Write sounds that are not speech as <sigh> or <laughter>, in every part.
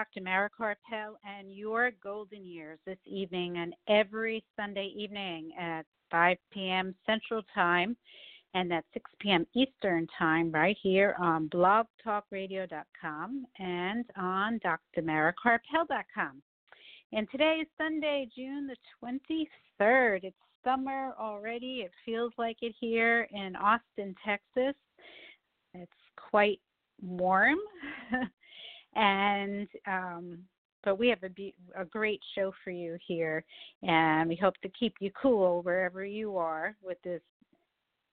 Dr. Mara Karpel and your golden years this evening and every Sunday evening at 5 p.m. Central Time and at 6 p.m. Eastern Time right here on blogtalkradio.com and on drmarakarpel.com. And today is Sunday, June the 23rd. It's summer already. It feels like it here in Austin, Texas. It's quite warm. <laughs> and um, but we have a, a great show for you here, and we hope to keep you cool wherever you are with this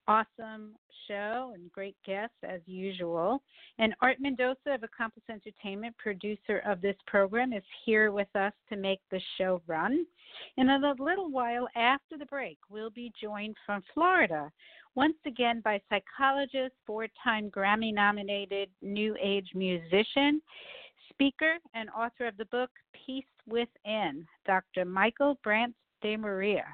awesome show and great guests as usual. And Art Mendoza of Accomplice Entertainment, producer of this program, is here with us to make the show run. And in a little while after the break, we'll be joined from Florida once again by psychologist, four time Grammy nominated New Age musician, speaker, and author of the book Peace Within, Dr. Michael Brant DeMaria.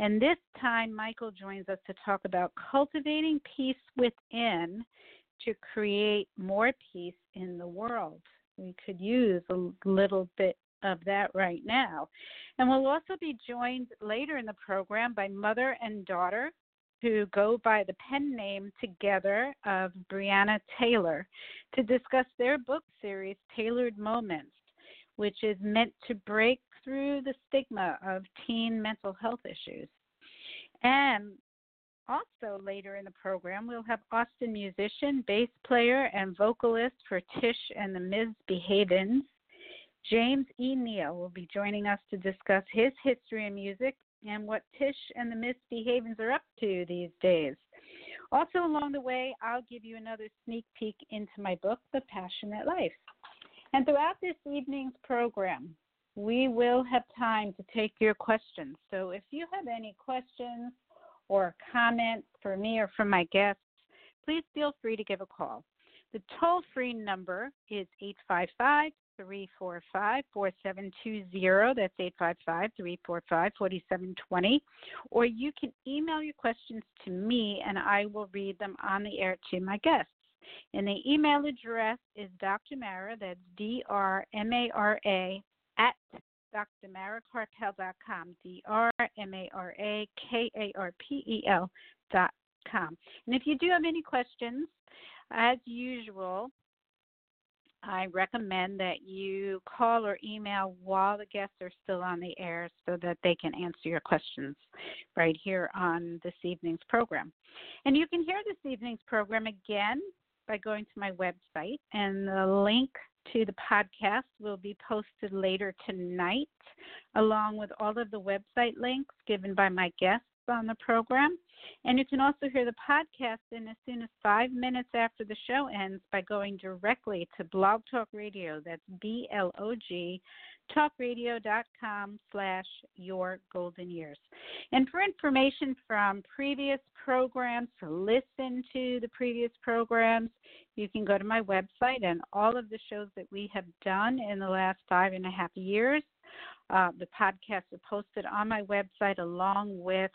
And this time, Michael joins us to talk about cultivating peace within to create more peace in the world. We could use a little bit of that right now. And we'll also be joined later in the program by mother and daughter who go by the pen name together of Brianna Taylor to discuss their book series, Taylored Moments, which is meant to break through the stigma of teen mental health issues. And also later in the program, we'll have Austin musician, bass player, and vocalist for Tish and the Ms. Behavens. James E. Neal will be joining us to discuss his history in music and what Tish and the Mizzbehavens are up to these days. Also, along the way, I'll give you another sneak peek into my book, The Passionate Life. And throughout this evening's program, we will have time to take your questions. So if you have any questions or comments for me or for my guests, please feel free to give a call. The toll free number is 855 345 4720. That's 855 345 4720. Or you can email your questions to me and I will read them on the air to my guests. And the email address is Dr. Mara, that's D R M A R A, at drmarakarpel.com, D R M A R A K A R P E L dot com. And if you do have any questions, as usual, I recommend that you call or email while the guests are still on the air so that they can answer your questions right here on this evening's program. And you can hear this evening's program again by going to my website, and the link to the podcast will be posted later tonight, along with all of the website links given by my guests on the program. And you can also hear the podcast in as soon as five minutes after the show ends by going directly to Blog Talk Radio. That's B L O G talkradio.com slash your golden years. And for information from previous programs, to listen to the previous programs, you can go to my website and all of the shows that we have done in the last five and a half years uh, the podcasts are posted on my website along with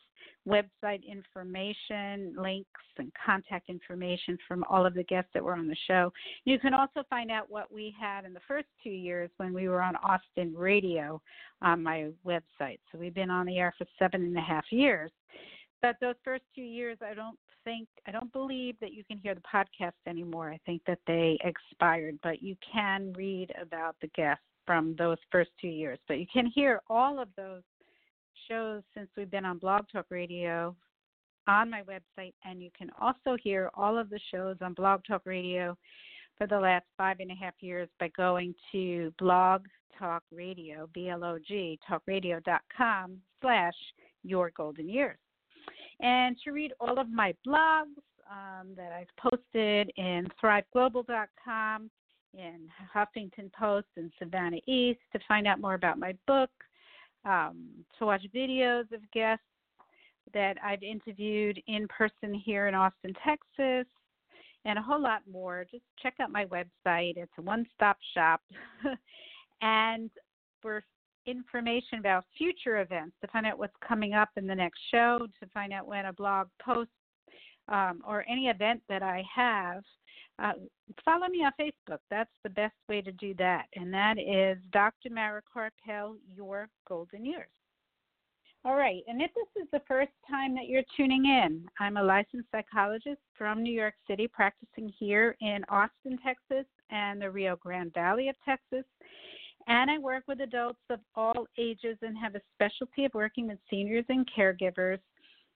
website information, links, and contact information from all of the guests that were on the show. You can also find out what we had in the first two years when we were on Austin Radio on my website. So we've been on the air for seven and a half years. But those first two years, I don't think, I don't believe that you can hear the podcast anymore. I think that they expired, but you can read about the guests from those first two years. But you can hear all of those shows since we've been on Blog Talk Radio on my website, and you can also hear all of the shows on Blog Talk Radio for the last five and a half years by going to Blog Talk Radio, B L O G, talkradio.com slash your golden years. And to read all of my blogs um, that I've posted in thriveglobal.com, in Huffington Post and Sivana East to find out more about my book. um, to watch videos of guests that I've interviewed in person here in Austin, Texas, and a whole lot more, just check out my website. It's a one stop shop. <laughs> and for information about future events, to find out what's coming up in the next show, to find out when a blog post um, or any event that I have, uh, follow me on Facebook. That's the best way to do that. And that is Dr. Mara Karpel, Your Golden Years. All right, and if this is the first time that you're tuning in, I'm a licensed psychologist from New York City, practicing here in Austin, Texas, and the Rio Grande Valley of Texas. And I work with adults of all ages and have a specialty of working with seniors and caregivers.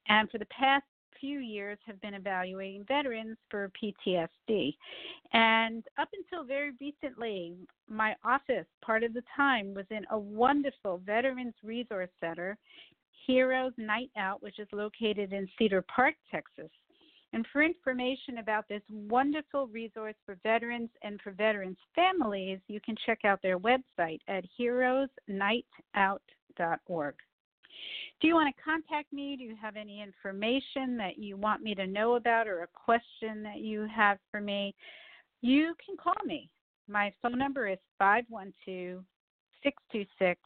And for the past few years have been evaluating veterans for PTSD. And up until very recently, my office, part of the time, was in a wonderful Veterans Resource Center, Heroes Night Out, which is located in Cedar Park, Texas. And for information about this wonderful resource for veterans and for veterans' families, you can check out their website at heroesnightout.org. Do you want to contact me? Do you have any information that you want me to know about or a question that you have for me? You can call me. My phone number is 512 626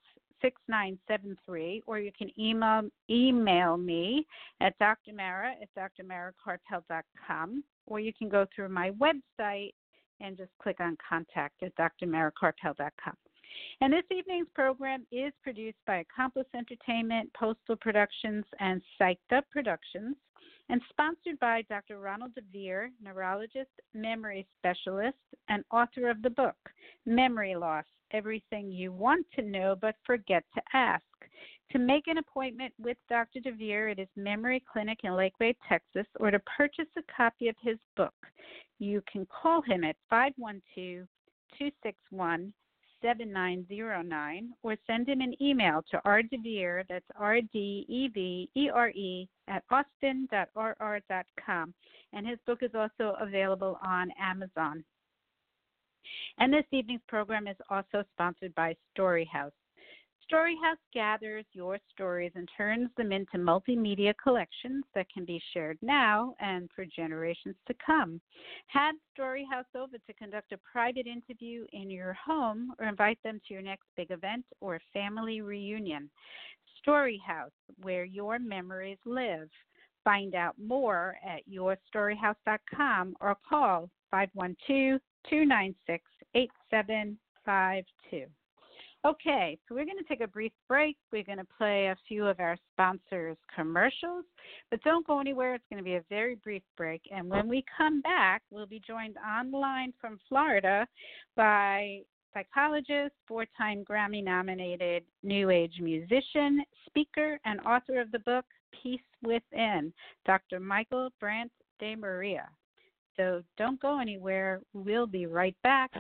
6973, or you can email, email me at drmara at drmarakarpel.com, or you can go through my website and just click on contact at drmarakarpel.com. And this evening's program is produced by Accomplice Entertainment, Postal Productions, and Psyched Up Productions, and sponsored by Dr. Ronald DeVere, neurologist, memory specialist, and author of the book, Memory Loss Everything You Want to Know But Forget to Ask. To make an appointment with Dr. DeVere at his memory clinic in Lakeway, Texas, or to purchase a copy of his book, you can call him at 512 261 7909 or send him an email to rdevere, that's R-D-E-V-E-R-E, at austin.rr.com. And his book is also available on Amazon. And this evening's program is also sponsored by Storyhouse. Storyhouse gathers your stories and turns them into multimedia collections that can be shared now and for generations to come. Have Storyhouse over to conduct a private interview in your home or invite them to your next big event or family reunion. Storyhouse, where your memories live. Find out more at yourstoryhouse.com or call 512 296 8752. Okay, so we're going to take a brief break. We're going to play a few of our sponsors' commercials, but don't go anywhere. It's going to be a very brief break. And when we come back, we'll be joined online from Florida by psychologist, four time Grammy nominated New Age musician, speaker, and author of the book Peace Within, Dr. Michael Brandt de Maria. So don't go anywhere. We'll be right back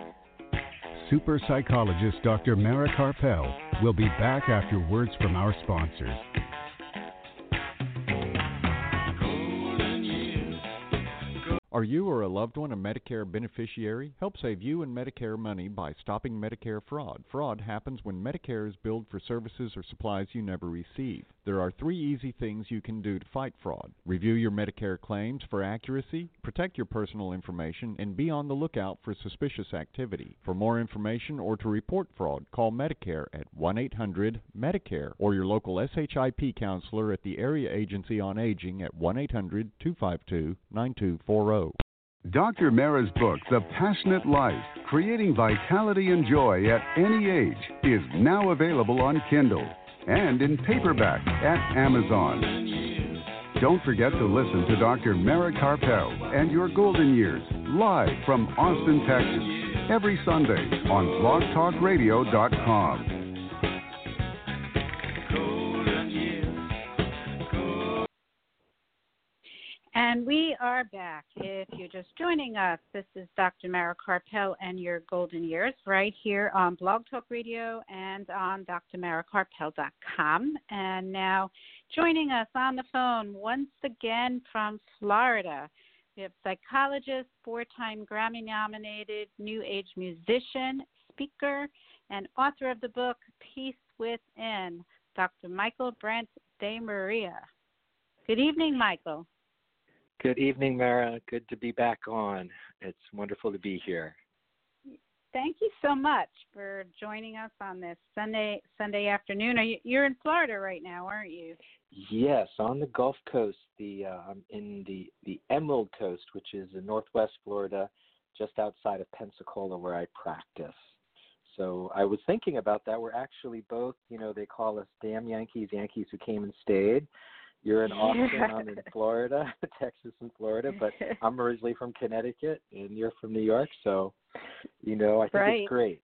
super psychologist Dr. Mara Karpel will be back after words from our sponsors. Are you or a loved one a Medicare beneficiary? Help save you and Medicare money by stopping Medicare fraud. Fraud happens when Medicare is billed for services or supplies you never receive. There are three easy things you can do to fight fraud. Review your Medicare claims for accuracy, protect your personal information, and be on the lookout for suspicious activity. For more information or to report fraud, call Medicare at 1-800-MEDICARE or your local SHIP counselor at the Area Agency on Aging at 1-800-252-9240. Dr. Mara's book, The Passionate Life Creating Vitality and Joy at Any Age, is now available on Kindle and in paperback at Amazon. Don't forget to listen to Dr. Mara Karpel and Your Golden Years live from Austin, Texas, every Sunday on blogtalkradio.com. And we are back. If you're just joining us, this is Dr. Mara Karpel and your golden years right here on Blog Talk Radio and on drmarakarpel.com. And now joining us on the phone once again from Florida, we have psychologist, four time Grammy nominated New Age musician, speaker, and author of the book Peace Within, Dr. Michael Brent DeMaria. Good evening, Michael. Good evening, Mara. Good to be back on. It's wonderful to be here. Thank you so much for joining us on this Sunday Sunday afternoon. Are you, you're in Florida right now, aren't you? Yes, on the Gulf Coast, the um, in the the Emerald Coast, which is in Northwest Florida, just outside of Pensacola, where I practice. So I was thinking about that. We're actually both, you know, they call us damn Yankees, Yankees who came and stayed. You're in <laughs> Austin, I'm in Florida, <laughs> Texas and Florida, but <laughs> I'm originally from Connecticut and you're from New York, so you know, I think right. it's great.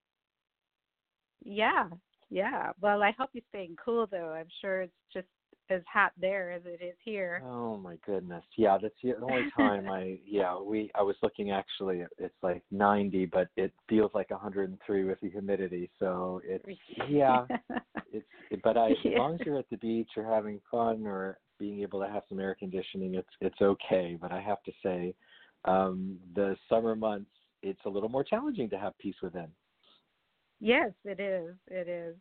Yeah, yeah. Well, I hope you're staying cool though. I'm sure it's just as hot there as it is here. Oh my goodness. Yeah, that's the only time I yeah, we I was looking actually it's like 90 but it feels like 103 with the humidity. So it's yeah. it's but I yeah. as long as you're at the beach or having fun or being able to have some air conditioning it's it's okay, but I have to say um the summer months it's a little more challenging to have peace within. Yes, it is. It is.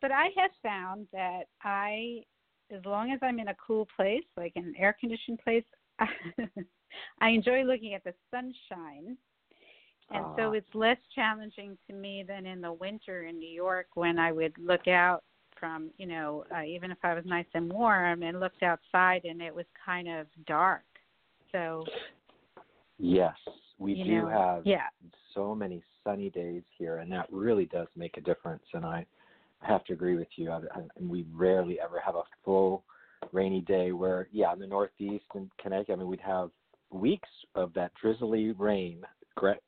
But I have found that I as long as I'm in a cool place, like an air conditioned place, <laughs> I enjoy looking at the sunshine. And so ah. it's less challenging to me than in the winter in New York when I would look out from, you know, uh, even if I was nice and warm and looked outside and it was kind of dark. So Yes, we do know, have yeah. so many sunny days here and that really does make a difference and I have to agree with you. I, I, and we rarely ever have a full rainy day where, yeah, in the Northeast and Connecticut, I mean, we'd have weeks of that drizzly rain,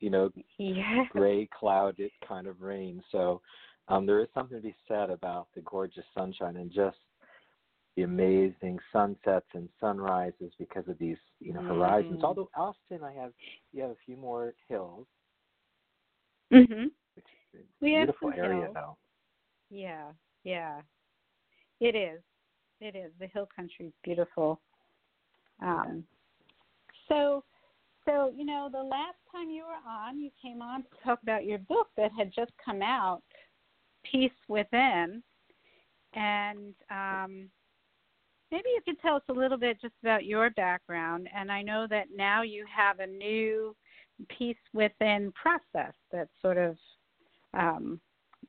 you know, <laughs> yeah. gray clouded kind of rain. So um, there is something to be said about the gorgeous sunshine and just the amazing sunsets and sunrises because of these, you know, horizons. Mm-hmm. Although Austin, I have you have a few more hills. Mhm. We beautiful have area hills. though. Yeah, yeah. It is. It is. The hill country is beautiful. Um, so, so you know, the last time you were on, you came on to talk about your book that had just come out, Peace Within, and um, maybe you could tell us a little bit just about your background. And I know that now you have a new Peace Within process that sort of um,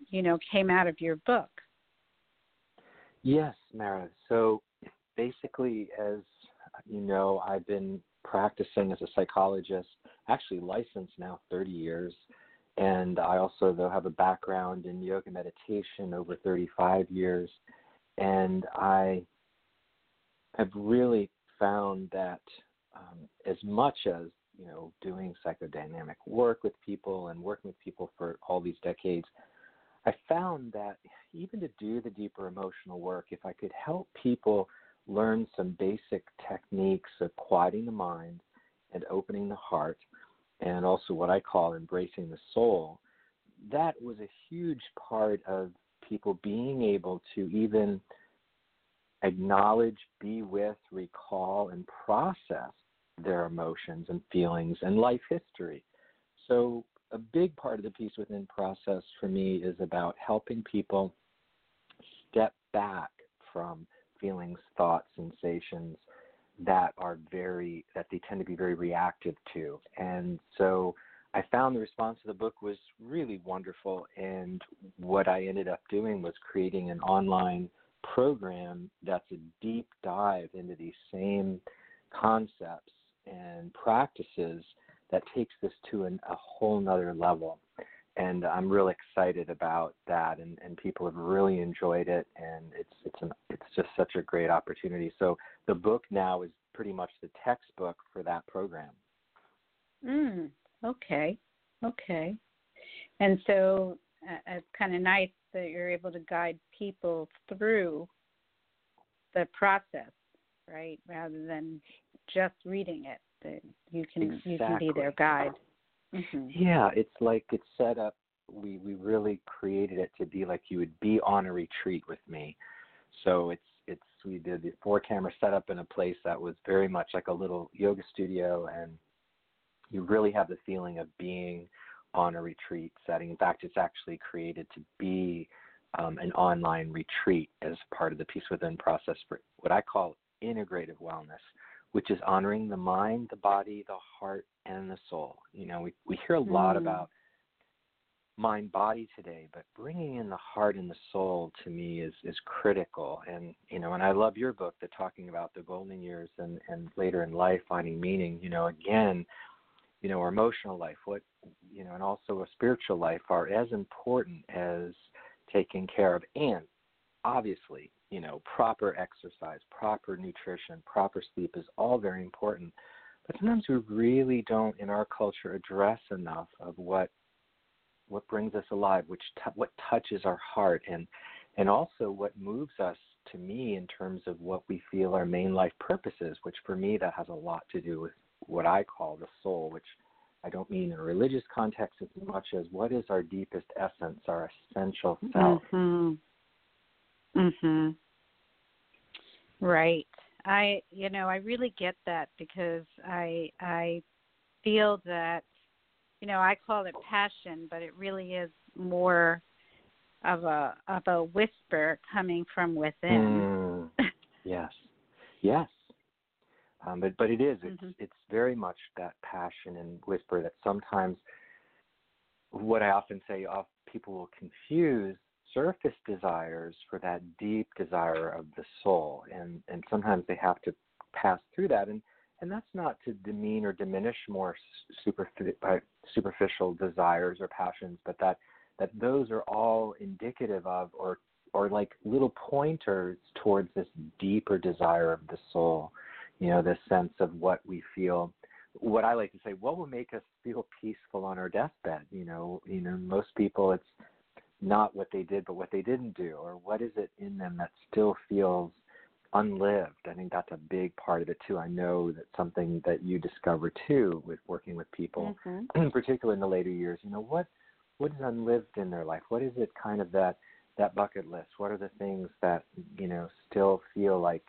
you know came out of your book. Yes, Mara. So basically, as you know, I've been practicing as a psychologist, actually licensed now 30 years. And I also, though, have a background in yoga meditation over 35 years. And I have really found that um, as much as, you know, doing psychodynamic work with people and working with people for all these decades, I found that even to do the deeper emotional work, if I could help people learn some basic techniques of quieting the mind and opening the heart, and also what I call embracing the soul, that was a huge part of people being able to even acknowledge, be with, recall, and process their emotions and feelings and life history. So a big part of the peace within process for me is about helping people step back from feelings, thoughts, sensations that are very that they tend to be very reactive to. And so I found the response to the book was really wonderful and what I ended up doing was creating an online program that's a deep dive into these same concepts and practices that takes this to an, a whole nother level. And I'm really excited about that, and, and people have really enjoyed it, and it's it's an it's just such a great opportunity. So the book now is pretty much the textbook for that program. Mm, okay, okay. And so uh, it's kind of nice that you're able to guide people through the process, right, rather than just reading it that you can exactly. you can be their guide. Mm-hmm. Yeah, it's like it's set up. We we really created it to be like you would be on a retreat with me. So it's it's we did the four camera setup in a place that was very much like a little yoga studio, and you really have the feeling of being on a retreat setting. In fact, it's actually created to be um, an online retreat as part of the Peace Within process for what I call integrative wellness, which is honoring the mind, the body, the heart, and the soul. You know, we, we hear a lot mm. about mind body today but bringing in the heart and the soul to me is is critical and you know and i love your book the talking about the golden years and and later in life finding meaning you know again you know our emotional life what you know and also a spiritual life are as important as taking care of and obviously you know proper exercise proper nutrition proper sleep is all very important but sometimes we really don't in our culture address enough of what what brings us alive, which t- what touches our heart, and and also what moves us to me in terms of what we feel our main life purpose is. Which for me that has a lot to do with what I call the soul, which I don't mean in a religious context as much as what is our deepest essence, our essential self. Mhm. Mhm. Right. I you know, I really get that because I I feel that you know, I call it passion, but it really is more of a of a whisper coming from within. Mm, <laughs> yes, yes. Um, but but it is it's mm-hmm. it's very much that passion and whisper that sometimes what I often say off people will confuse surface desires for that deep desire of the soul and and sometimes they have to pass through that and and that's not to demean or diminish more super, superficial desires or passions, but that that those are all indicative of or or like little pointers towards this deeper desire of the soul. You know, this sense of what we feel. What I like to say, what will make us feel peaceful on our deathbed? You know, you know, most people it's not what they did, but what they didn't do, or what is it in them that still feels unlived. I think that's a big part of it too. I know that's something that you discover too with working with people, mm-hmm. <clears throat> particularly in the later years. You know what what is unlived in their life? What is it kind of that that bucket list? What are the things that you know still feel like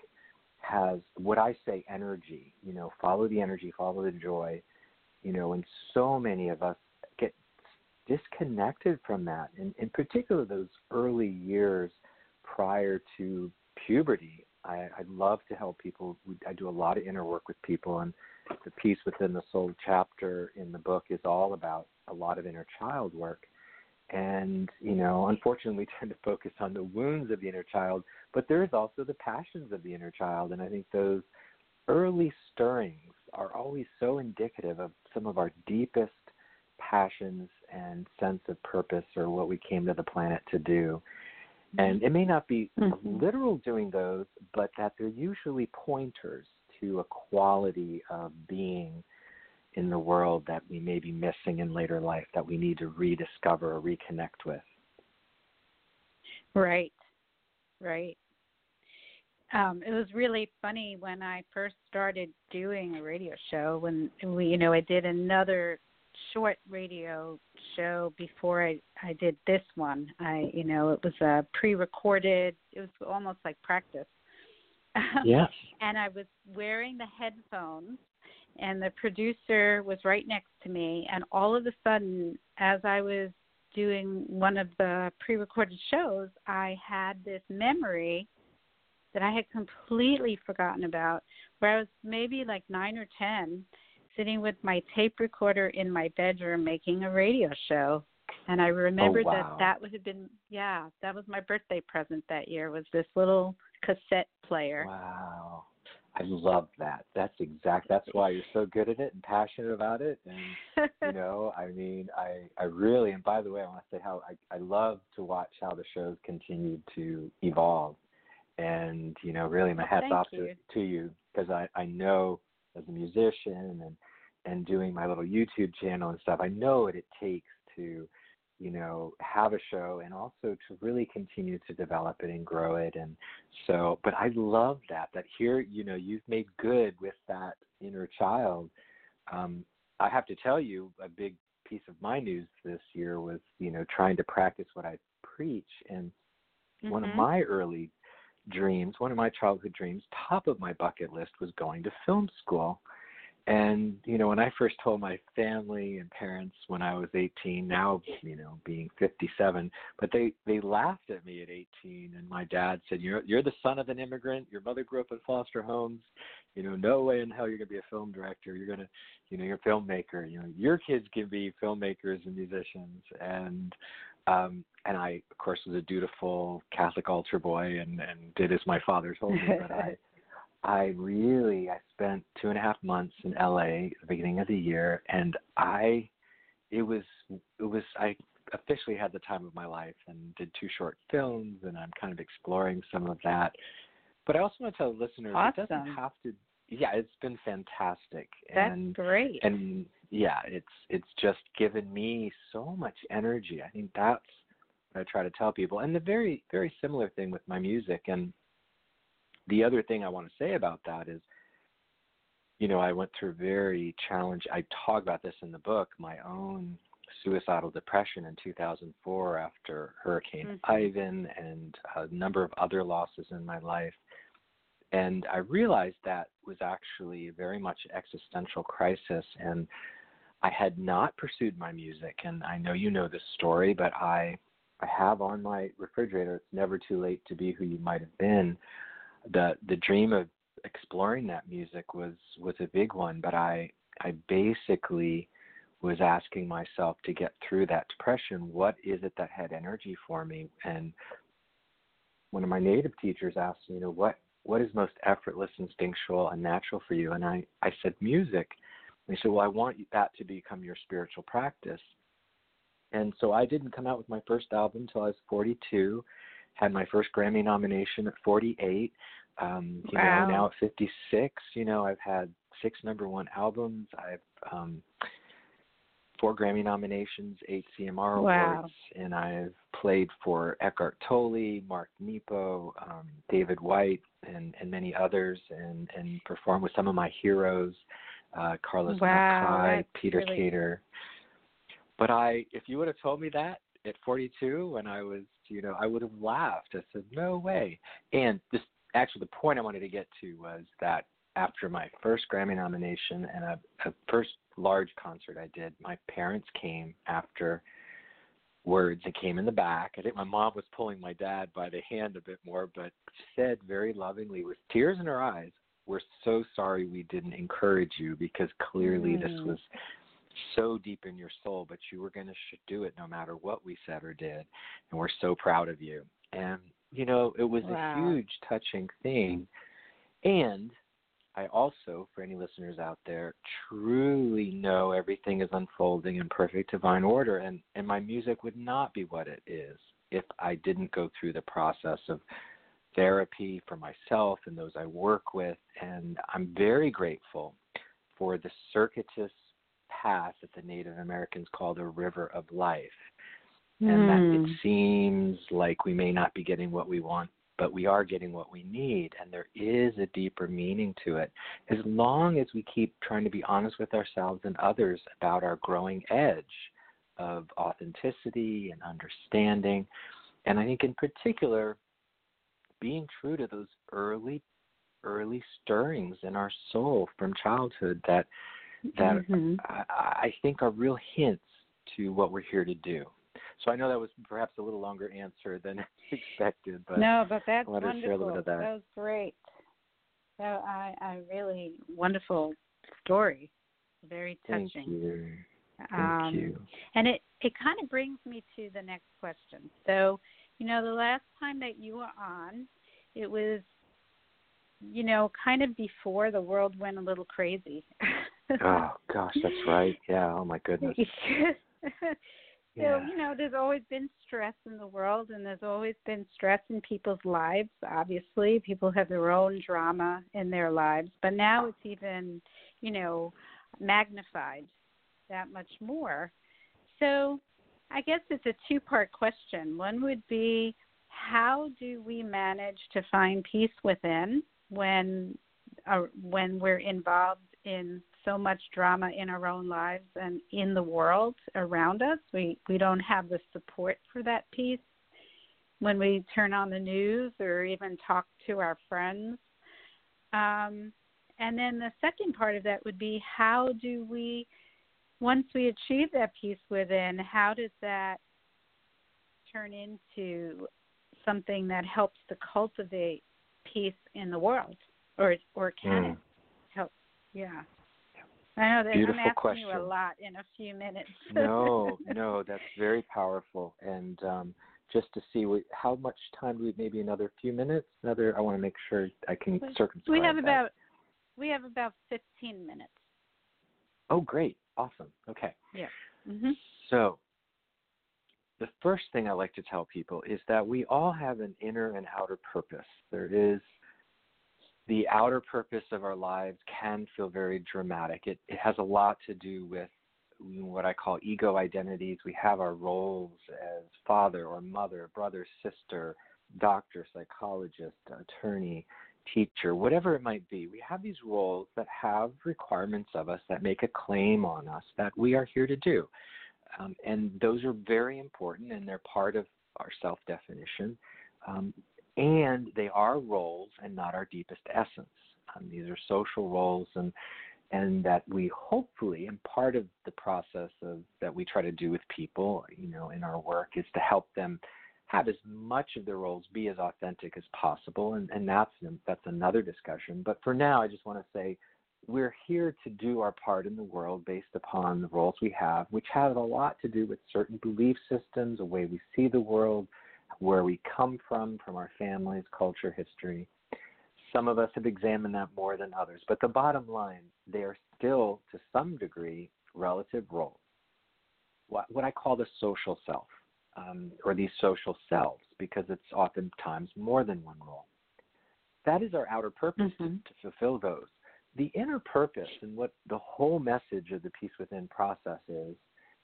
has what I say energy? You know, follow the energy, follow the joy. You know, and so many of us disconnected from that, and in particular those early years prior to puberty I, I love to help people. I do a lot of inner work with people, and the Peace Within the Soul chapter in the book is all about a lot of inner child work. And, you know, unfortunately, <laughs> we tend to focus on the wounds of the inner child, but there is also the passions of the inner child. And I think those early stirrings are always so indicative of some of our deepest passions and sense of purpose or what we came to the planet to do. And it may not be mm-hmm. literal doing those, but that they're usually pointers to a quality of being in the world that we may be missing in later life that we need to rediscover or reconnect with. Right, right. Um, it was really funny when I first started doing a radio show. When we, you know, I did another short radio show before I I did this one. I you know it was a pre-recorded. It was almost like practice. <laughs> Yes. and I was wearing the headphones, and the producer was right next to me. And all of a sudden, as I was doing one of the pre-recorded shows, I had this memory that I had completely forgotten about, where I was maybe like nine or ten sitting with my tape recorder in my bedroom making a radio show. And I remembered oh, wow. that that would have been yeah, that was my birthday present that year was this little cassette player. Wow. I love that. That's exact. That's why you're so good at it and passionate about it. And you <laughs> know, I mean, I I really. And by the way, I want to say how I I love to watch how the shows continue to evolve. And you know, really, my hats well, off you. to to you because I I know as a musician and and doing my little YouTube channel and stuff, I know what it takes to, you know, have a show and also to really continue to develop it and grow it. And so, but I love that, that here, you know, you've made good with that inner child. Um, I have to tell you, a big piece of my news this year was, you know, trying to practice what I preach. And mm-hmm. one of my early dreams, one of my childhood dreams, top of my bucket list was going to film school. and you know when i first told my family and parents when i was 18 now you know being 57 but they they laughed at me at 18 and my dad said you're you're the son of an immigrant. Your mother grew up in foster homes. You know no way in hell you're going to be a film director. You're going to you know you're a filmmaker. You know your kids can be filmmakers and musicians. And um and i of course was a dutiful catholic altar boy and and did as my father told me but i <laughs> I really I spent two and a half months in LA at the beginning of the year, and I it was it was I officially had the time of my life and did two short films, and I'm kind of exploring some of that. But I also want to tell listeners awesome. it doesn't have to. Yeah, it's been fantastic. That's and, great. And yeah, it's it's just given me so much energy. I think that's what I try to tell people. And the very very similar thing with my music and the other thing I want to say about that is, you know, I went through very challenge. I talk about this in the book, my own suicidal depression in 2004 after Hurricane mm-hmm. Ivan and a number of other losses in my life. And I realized that was actually a very much existential crisis. And I had not pursued my music. And I know you know this story, but I, I have on my refrigerator, it's never too late to be who you might have been the the dream of exploring that music was was a big one but i i basically was asking myself to get through that depression what is it that had energy for me and one of my native teachers asked me you know what what is most effortless instinctual and natural for you and i i said music and he said well i want that to become your spiritual practice and so i didn't come out with my first album until i was 42 had my first Grammy nomination at 48. Um, you wow. know, now at 56, you know, I've had six number one albums. I've um, four Grammy nominations, eight ZMR wow. awards, and I've played for Eckhart Tolle, Mark Nepo, um, David Whyte, and, and many others, and, and performed with some of my heroes, uh, Carlos wow, Peter really... Kater. But I, if you would have told me that at 42 when I was you know, I would have laughed. I said, no way. And this actually the point I wanted to get to was that after my first Grammy nomination and a, a first large concert I did, my parents came after words and came in the back. I think my mom was pulling my dad by the hand a bit more, but said very lovingly, with tears in her eyes, We're so sorry we didn't encourage you because clearly mm. this was so deep in your soul, but you were going to do it no matter what we said or did. And we're so proud of you. And, you know, it was wow. a huge, touching thing. And I also, for any listeners out there, truly know everything is unfolding in perfect divine order. And, and my music would not be what it is if I didn't go through the process of therapy for myself and those I work with. And I'm very grateful for the circuitous path that the Native Americans call the river of life. Mm. And that it hmm. seems like we may not be getting what we want, but we are getting what we need. And there is a deeper meaning to it. As long as we keep trying to be honest with ourselves and others about our growing edge of authenticity and understanding. And I think, in particular, being true to those early early stirrings in our soul from childhood that that mm-hmm. I, I think are real hints to what we're here to do. So I know that was perhaps a little longer answer than <laughs> expected, but no, but that's I wonderful. that. that was great. So I, I really wonderful story, very touching. Thank you. Thank um, you. And it it kind of brings me to the next question. So, you know, the last time that you were on, it was, you know, kind of before the world went a little crazy. oh gosh, that's right. Yeah. Oh my goodness. <laughs> <laughs> so yeah. you know, there's always been stress in the world, and there's always been stress in people's lives. Obviously, people have their own drama in their lives, but now it's even, you know, magnified that much more. So, I guess it's a two-part question. One would be, how do we manage to find peace within when uh, when we're involved in so much drama in our own lives and in the world around us. We we don't have the support for that peace when we turn on the news or even talk to our friends. Um, and then the second part of that would be how do we once we achieve that peace within how does that turn into something that helps to cultivate peace in the world or or can mm. it help yeah I know that Beautiful I'm asking question. you a lot in a few minutes. no, <laughs> no, that's very powerful. And um, just to see what, how much time do we maybe another few minutes? Another, I want to make sure I can circumscribe. We have that. about we have about 15 minutes. Oh, great. Awesome. Okay. Yeah. Mm-hmm. So, the first thing I like to tell people is that we all have an inner and outer purpose. There is the outer purpose of our lives can feel very dramatic. It, it has a lot to do with what I call ego identities. We have our roles as father or mother, brother, sister, doctor, psychologist, attorney, teacher, whatever it might be. We have these roles that have requirements of us that make a claim on us that we are here to do. Um, and those are very important and they're part of our self definition. Um, and they are roles and not our deepest essence. Um, these are social roles and and that we hopefully and part of the process of that we try to do with people you know in our work is to help them have as much of their roles be as authentic as possible, and, and that's that's another discussion. But for now, I just want to say we're here to do our part in the world based upon the roles we have, which have a lot to do with certain belief systems, the way we see the world, where we come from, from our families, culture, history. Some of us have examined that more than others, but the bottom line, they are still, to some degree, relative roles. What, what I call the social self um, or these social selves because it's oftentimes more than one role. That is our outer purpose mm-hmm. to, fulfill those. The inner purpose and what the whole message of the Peace Within process is,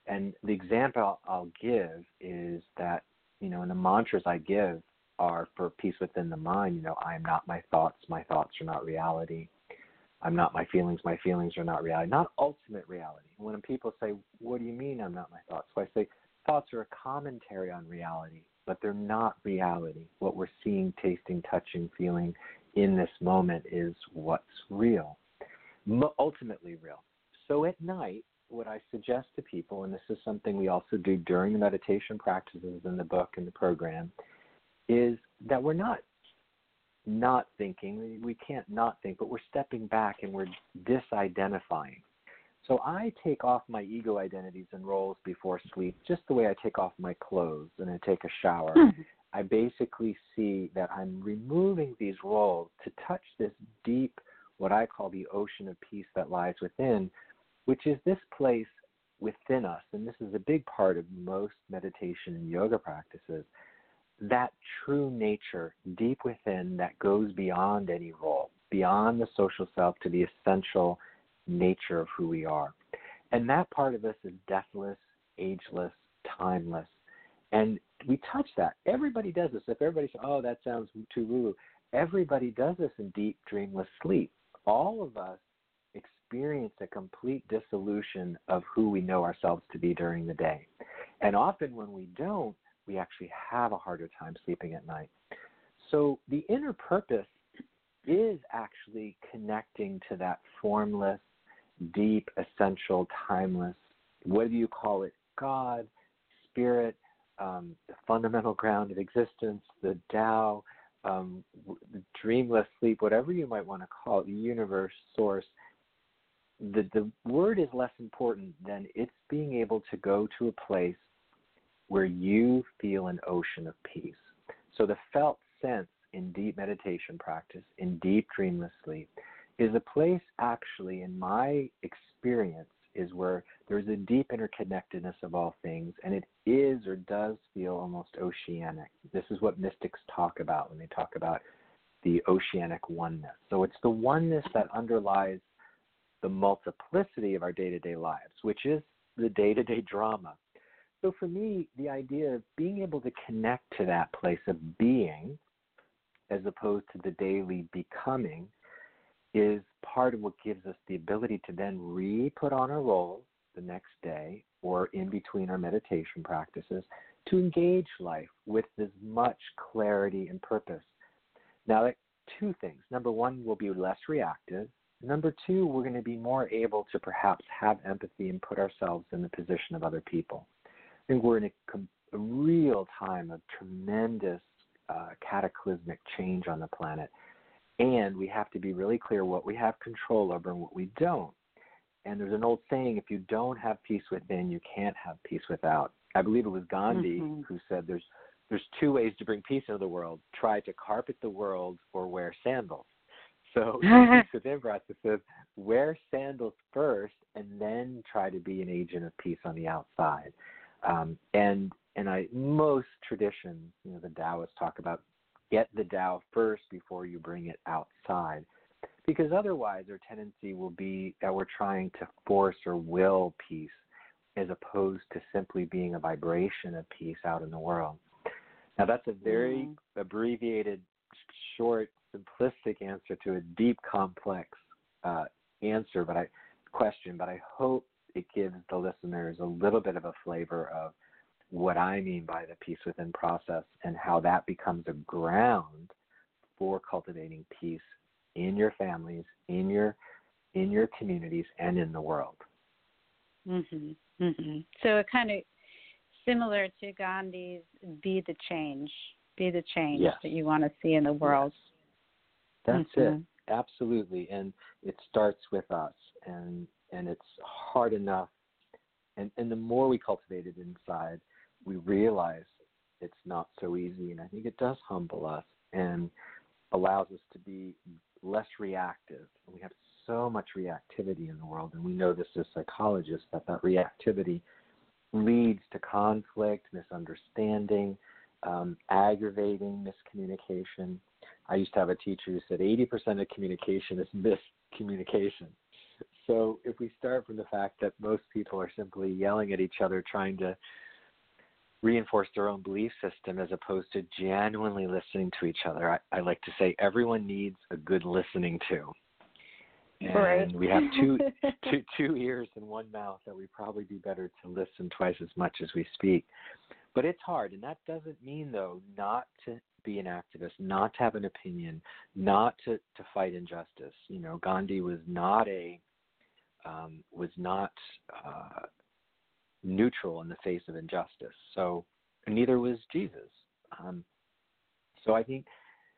and the example I'll give is that, you know, and the mantras I give are for peace within the mind. You know, I am not my thoughts, my thoughts are not reality. I'm not my feelings, my feelings are not reality. Not ultimate reality. When people say, What do you mean I'm not my thoughts? So I say, thoughts are a commentary on reality, but they're not reality. What we're seeing, tasting, touching, feeling in this moment is what's real, ultimately real. So at night, what I suggest to people, and this is something we also do during the meditation practices in the book and the program, is that we're not not thinking. We can't not think, but we're stepping back and we're disidentifying. So I take off my ego identities and roles before sleep, just the way I take off my clothes and I take a shower. Mm-hmm. I basically see that I'm removing these roles to touch this deep, what I call the ocean of peace that lies within, which is this place within us. And this is a big part of most meditation and yoga practices that true nature deep within that goes beyond any role, beyond the social self to the essential nature of who we are. And that part of us is deathless, ageless, timeless. And we touch that. Everybody does this. If everybody says, oh, that sounds too woo woo, everybody does this in deep, dreamless sleep. All of us experience a complete dissolution of who we know ourselves to be during the day. And often when we don't, we actually have a harder time sleeping at night. So the inner purpose is actually connecting to that formless, deep, essential, timeless, whether you call it God, Spirit, um, the fundamental ground of existence, the Tao, um, dreamless sleep, whatever you might want to call it, the universe, source, the, the word is less important than it's being able to go to a place where you feel an ocean of peace. So the felt sense in deep meditation practice, in deep dreamless sleep, is a place actually in my experience is where there's a deep interconnectedness of all things and it is or does feel almost oceanic this is what mystics talk about when they talk about the oceanic oneness so it's the oneness that underlies the multiplicity of our day-to-day lives which is the day-to-day drama so for me the idea of being able to connect to that place of being as opposed to the daily becoming is part of what gives us the ability to then re put on our roles the next day or in between our meditation practices to engage life with as much clarity and purpose. Now, two things. Number one, we'll be less reactive. Number two, we're going to be more able to perhaps have empathy and put ourselves in the position of other people. I think we're in a, a real time of tremendous uh, cataclysmic change on the planet. And we have to be really clear what we have control over and what we don't. And there's an old saying if you don't have peace within, you can't have peace without. I believe it was Gandhi mm-hmm. who said there's there's two ways to bring peace into the world. Try to carpet the world or wear sandals. So <laughs> within says wear sandals first and then try to be an agent of peace on the outside. Um, and and I most traditions, you know, the Taoists talk about get the Tao first before you bring it outside. Because otherwise our tendency will be that we're trying to force or will peace as opposed to simply being a vibration of peace out in the world. Now that's a very mm. abbreviated, short, simplistic answer to a deep, complex uh, answer, but I question. But I hope it gives the listeners a little bit of a flavor of what I mean by the peace within process and how that becomes a ground for cultivating peace in your families, in your in your communities, and in the world. Mm-hmm. Mm-hmm. So it kind of similar to Gandhi's "Be the change, be the change yes. that you want to see in the world." That's mm-hmm. it. Absolutely, and it starts with us, and and it's hard enough, and and the more we cultivate it inside, we realize it's not so easy, and I think it does humble us and allows us to be less reactive. We have so much reactivity in the world, and we know this as psychologists that that reactivity leads to conflict, misunderstanding, um, aggravating miscommunication. I used to have a teacher who said 80% of communication is miscommunication. So if we start from the fact that most people are simply yelling at each other, trying to reinforce their own belief system as opposed to genuinely listening to each other, I, I like to say everyone needs a good listening to. And right. we have two, <laughs> two, two ears and one mouth that we probably do better to listen twice as much as we speak. But it's hard, and that doesn't mean though not to be an activist, not to have an opinion, not to, to fight injustice. You know, Gandhi was not a um, was not uh, neutral in the face of injustice. So neither was Jesus. Um, so I think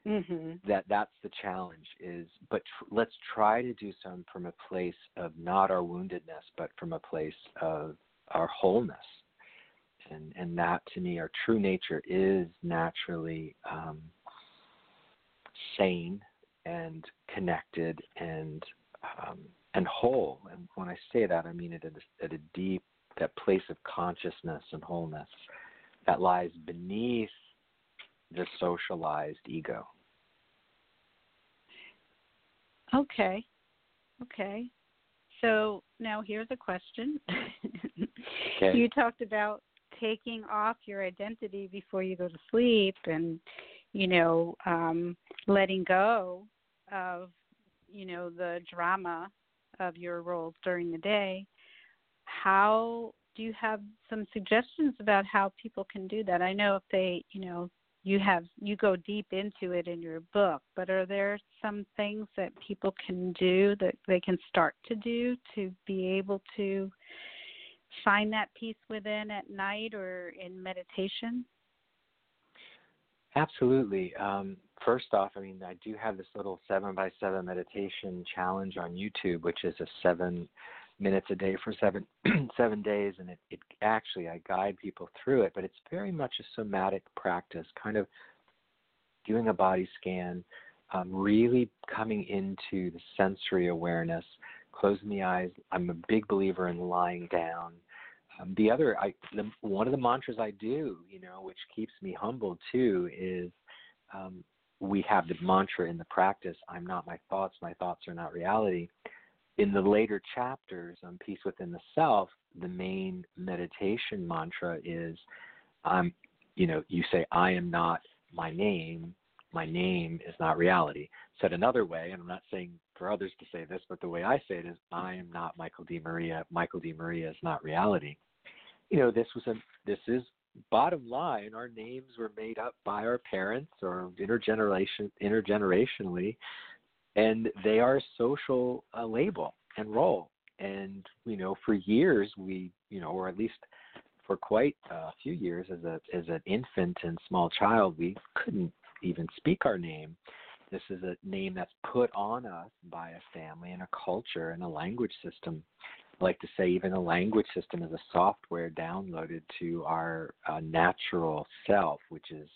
mm-hmm. that that's the challenge. Is but tr- let's try to do some from a place of not our woundedness, but from a place of our wholeness and and that to me our true nature is naturally um, sane and connected and um, and whole and when I say that I mean it at a, at a deep that place of consciousness and wholeness that lies beneath the socialized ego. Okay. Okay. So now here's a question. <laughs> okay. You talked about taking off your identity before you go to sleep and you know um letting go of you know the drama of your roles during the day how do you have some suggestions about how people can do that? I know if they you know you have you go deep into it in your book but are there some things that people can do that they can start to do to be able to find that peace within at night or in meditation? Absolutely. Um, first off, I mean, I do have this little seven by seven meditation challenge on YouTube, which is a seven minutes a day for seven <clears throat> seven days, and it, it actually I guide people through it, but it's very much a somatic practice, kind of doing a body scan, um, really coming into the sensory awareness, closing the eyes. I'm a big believer in lying down um, the other, I the, one of the mantras I do, you know, which keeps me humble too, is um, we have the mantra in the practice: "I'm not my thoughts. My thoughts are not reality." In the later chapters on peace within the self, the main meditation mantra is, "I'm," you know, you say, "I am not my name. My name is not reality." Said another way, and I'm not saying for others to say this, but the way I say it is, I am not Michael DeMaria. Michael DeMaria is not reality you know, this was a this is bottom line. Our names were made up by our parents or intergeneration intergenerationally. and they are a social uh, label and role. And you know, for years we, you know, or at least for quite a few years as a as an infant and small child, we couldn't even speak our name. This is a name that's put on us by a family and a culture and a language system. I like to say even a language system is a software downloaded to our uh, natural self, which is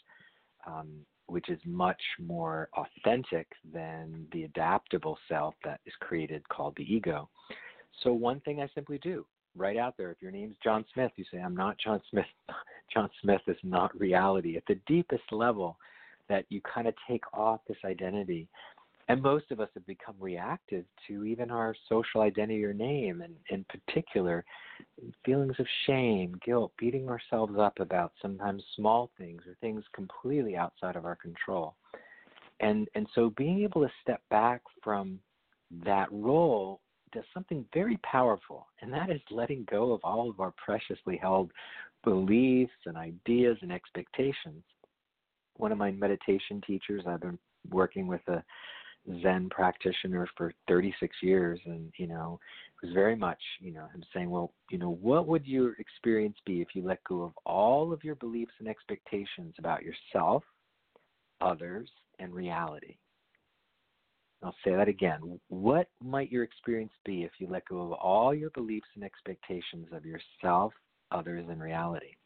um, which is much more authentic than the adaptable self that is created called the ego. So one thing I simply do right out there. If your name's John Smith, you say, I'm not John Smith. <laughs> John Smith is not reality. At the deepest level, that you kind of take off this identity. And most of us have become reactive to even our social identity or name, and in particular, feelings of shame, guilt, beating ourselves up about sometimes small things or things completely outside of our control. And and so being able to step back from that role does something very powerful, and that is letting go of all of our preciously held beliefs and ideas and expectations. One of my meditation teachers, I've been working with a Zen practitioner for 36 years, and you know, it was very much, you know, him saying, well, you know, what would your experience be if you let go of all of your beliefs and expectations about yourself, others, and reality? I'll say that again. What might your experience be if you let go of all your beliefs and expectations of yourself, others, and reality?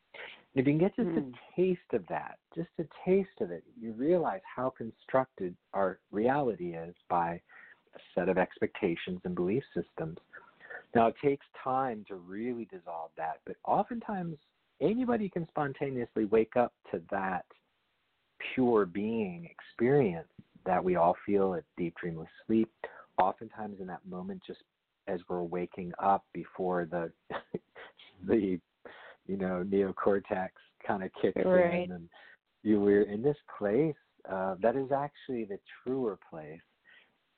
If you can get just mm. a hmm. taste of that, just a taste of it, you realize how constructed our reality is by a set of expectations and belief systems. Now, it takes time to really dissolve that, but oftentimes anybody can spontaneously wake up to that pure being experience that we all feel at deep dreamless sleep. Oftentimes, in that moment, just as we're waking up before the <laughs> the you know neocortex kind of kicks right. in, and you we're in this place uh, that is actually the truer place.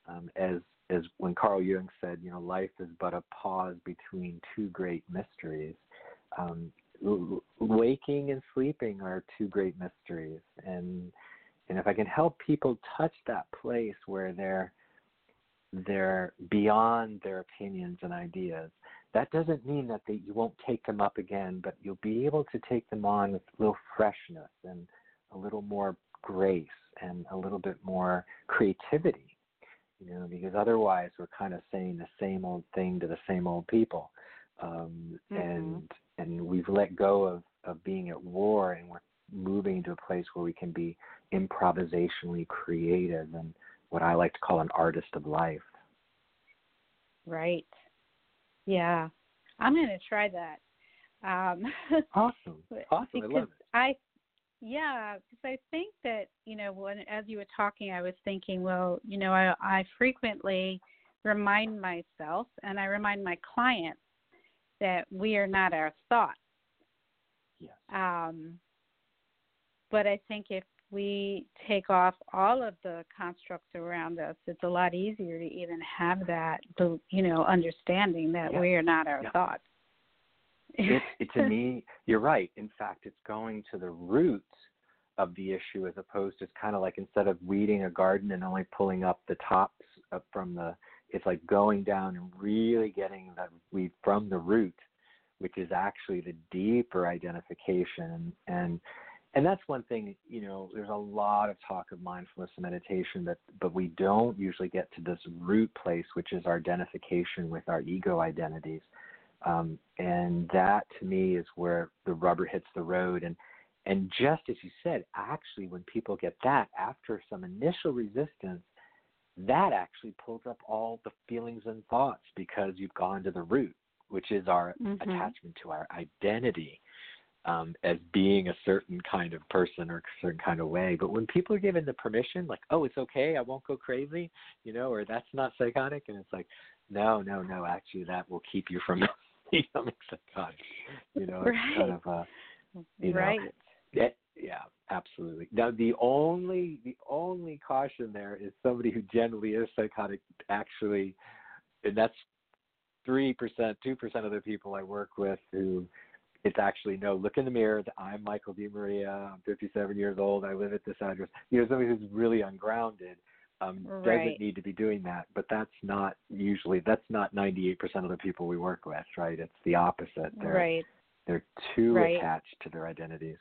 Um, as as when Carl Jung said, you know, life is but a pause between two great mysteries. Um, waking and sleeping are two great mysteries, and and if I can help people touch that place where they're they're beyond their opinions and ideas, that doesn't mean that they, you won't take them up again, but you'll be able to take them on with a little freshness and a little more grace and a little bit more creativity. You know, because otherwise we're kind of saying the same old thing to the same old people, um, mm-hmm. and and we've let go of of being at war, and we're moving to a place where we can be improvisationally creative and what I like to call an artist of life. Right. Yeah. I'm going to try that. Um, <laughs> awesome. Awesome. I love it. I, yeah, because I think that you know when as you were talking, I was thinking, well, you know, I I frequently remind myself and I remind my clients that we are not our thoughts. Yes. Um, but I think if we take off all of the constructs around us, it's a lot easier to even have that, you know, understanding that yeah. we are not our yeah. thoughts. it, it, to me, you're right. In fact, it's going to the roots of the issue as opposed to it's kind of like instead of weeding a garden and only pulling up the tops up from the, it's like going down and really getting the weed from the root, which is actually the deeper identification and and that's one thing you know there's a lot of talk of mindfulness and meditation but but we don't usually get to this root place which is our identification with our ego identities. Um, and that to me is where the rubber hits the road. And and just as you said actually when people get that after some initial resistance that actually pulls up all the feelings and thoughts because you've gone to the root which is our mm-hmm. attachment to our identity um, as being a certain kind of person or a certain kind of way. But when people are given the permission, like, oh, it's okay, I won't go crazy, you know, or that's not psychotic, and it's like, no, no, no, actually, that will keep you from <laughs> becoming psychotic. You know, right. it's kind of, uh, you know, right. Yeah, yeah, absolutely. Now, the only the only caution there is somebody who generally is psychotic actually, and that's three percent, two percent of the people I work with who it's actually no, look in the mirror. I'm Michael DeMaria. I'm 57 years old. I live at this address. You know, somebody who's really ungrounded. um, right. doesn't need to be doing that. But that's not usually that's not 98% of the people we work with, right? It's the opposite. They're, right. They're too Right. attached to their identities.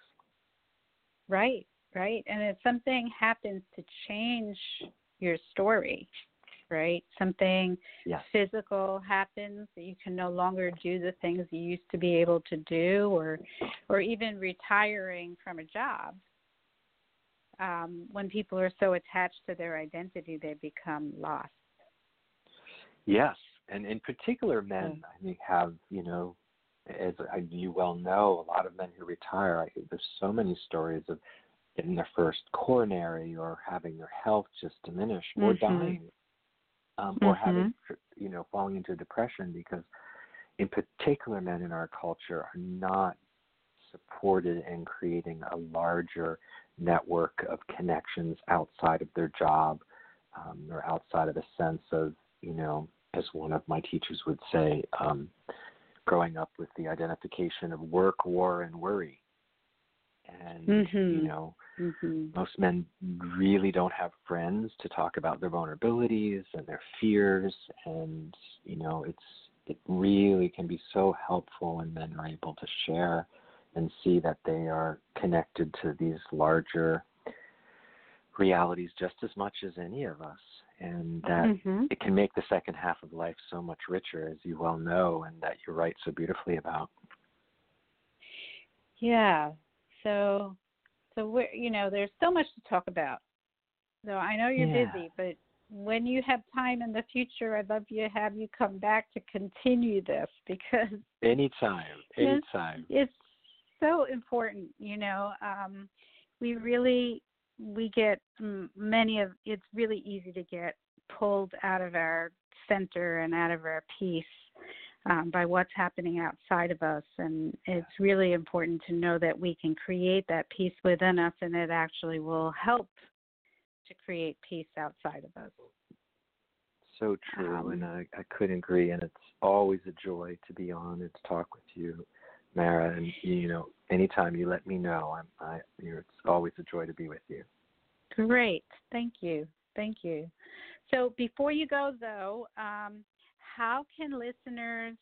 Right, right. And if something happens to change your story, right? Something Yes. physical happens that you can no longer do the things you used to be able to do or or even retiring from a job. Um, when people are so attached to their identity they become lost. Yes, and in particular, men I think have you know, as you well know, a lot of men who retire. I there's so many stories of getting their first coronary or having their health just diminish or Mhm. dying, um, or Mhm. having you know falling into depression because, in particular, men in our culture are not supported in creating a larger network of connections outside of their job um, or outside of a sense of, you know, as one of my teachers would say, um, growing up with the identification of work, war, and worry. And, you Mhm. know, Mhm. most men really don't have friends to talk about their vulnerabilities and their fears and you know it's it really can be so helpful when men are able to share and see that they are connected to these larger realities just as much as any of us and that Mhm. it can make the second half of life so much richer as you well know and that you write so beautifully about Yeah. So so we're you know, there's so much to talk about. So I know you're Yeah. busy, but when you have time in the future, I'd love you to have you come back to continue this <laughs> because anytime anytime it's so important you know um we really we get many of it's really easy to get pulled out of our center and out of our peace um, by what's happening outside of us and it's really important to know that we can create that peace within us and it actually will help to create peace outside of us So true, Um, and I, I couldn't agree. And it's always a joy to be on and to talk with you, Mara. And you know, anytime you let me know, I'm, I, you know, it's always a joy to be with you. Great. Thank you. Thank you. So before you go, though, um, how can listeners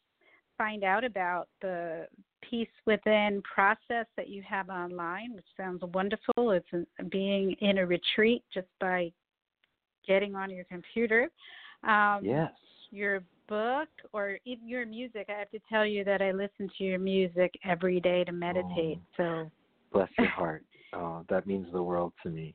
find out about the Peace Within process that you have online, which sounds wonderful? It's being in a retreat just by getting on your computer. Um, Yes. Your book or even your music. I have to tell you that I listen to your music every day to meditate. So Bless your <laughs> heart. Oh, that means the world to me.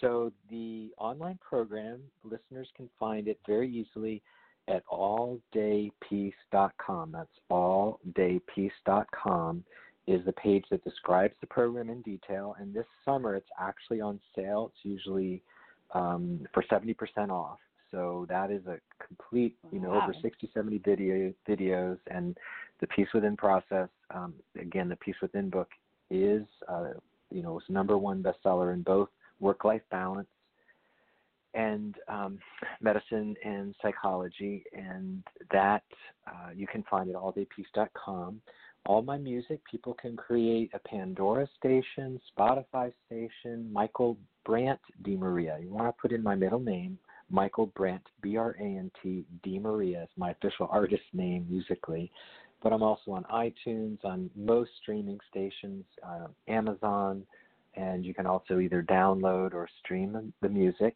So the online program, listeners can find it very easily at alldaypeace.com. That's alldaypeace.com is the page that describes the program in detail. And this summer, it's actually on sale. It's usually um, for 70% off. So that is a complete, you know, over Wow. 60, 70 video, videos. And the Peace Within process, um, again, the Peace Within book is, uh, you know, was number one bestseller in both work-life balance and um, medicine and psychology, and that uh, you can find at alldaypeace.com. All my music, people can create a Pandora station, Spotify station, Michael Brandt DeMaria. You want to put in my middle name, Michael Brandt, B R A N T DeMaria is my official artist name musically. But I'm also on iTunes, on most streaming stations, uh, Amazon, and you can also either download or stream the music.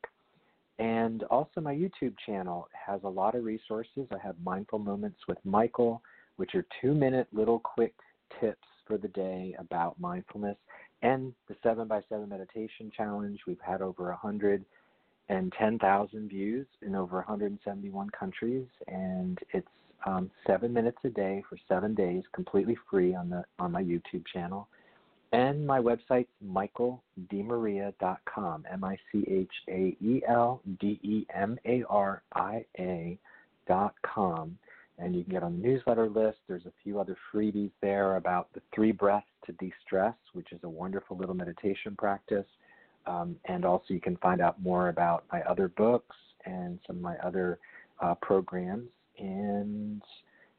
And also, my YouTube channel has a lot of resources. I have Mindful Moments with Michael, which are two minute little quick tips for the day about mindfulness, and the 7 by 7 Meditation Challenge. We've had over 110,000 views in over 171 countries, and it's um, seven minutes a day for seven days, completely free on the on my YouTube channel. And my website's michaeldemaria.com, M I C H A E L D E M A R I A dot com. And you can get on the newsletter list. There's a few other freebies there about the three breaths to de stress, which is a wonderful little meditation practice. Um, and also, you can find out more about my other books and some of my other uh, programs. And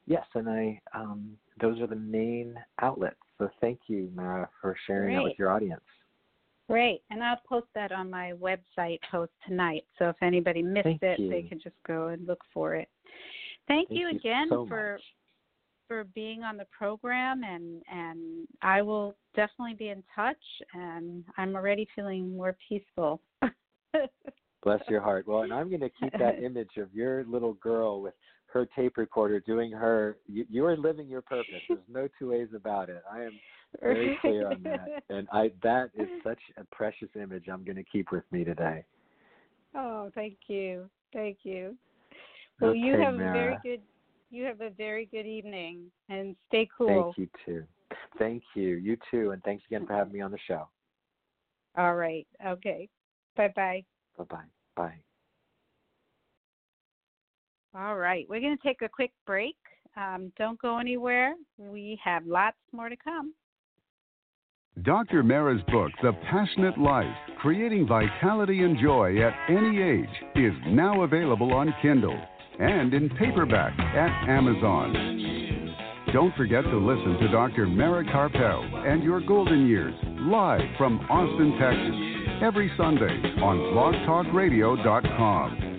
yes, and I um, those are the main outlets. So thank you, Mara, for sharing that with your audience. Great. And I'll post that on my website post tonight. So if anybody missed Thank it, you. they can just go and look for it. Thank, Thank you you again so for much. for being on the program and and I will definitely be in touch and I'm already feeling more peaceful. <laughs> Bless your heart. Well, and I'm going to keep that <laughs> image of your little girl with her tape recorder doing her. You, you are living your purpose. There's no two ways about it. I am very clear on that, <laughs> and I that is such a precious image. I'm going to keep with me today. oh, thank you. Thank you. Well, you Okay, have a very good you have a very good evening and stay cool. Thank you too. Thank you. You too, and thanks again for having me on the show. All right. Okay. Bye-bye. Bye bye. Bye. All right, we're going to take a quick break. Um, don't go anywhere. We have lots more to come. Dr. Mara's book, The Passionate Life Creating Vitality and Joy at Any Age, is now available on Kindle and in paperback at Amazon. Don't forget to listen to Dr. Mara Karpel and Your Golden Years live from Austin, Texas, every Sunday on blogtalkradio.com.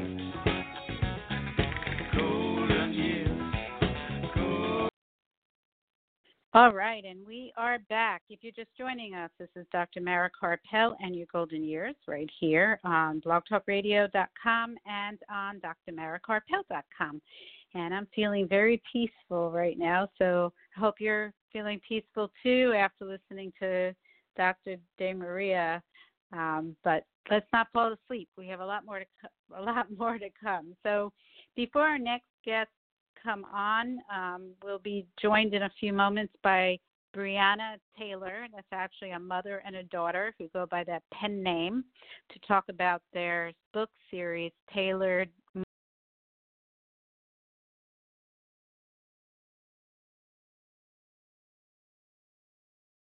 All right, and we are back. If you're just joining us, this is Dr. Mara Karpel and your golden years right here on blogtalkradio.com and on drmarakarpel.com. And I'm feeling very peaceful right now, so I hope you're feeling peaceful too after listening to Dr. DeMaria. Um, but let's not fall asleep. We have a lot more to co- a lot <laughs> more to come. So before our next guest come on. Um, we'll be joined in a few moments by Brianna Taylor. That's actually a mother and a daughter who go by that pen name to talk about their book series, Taylored.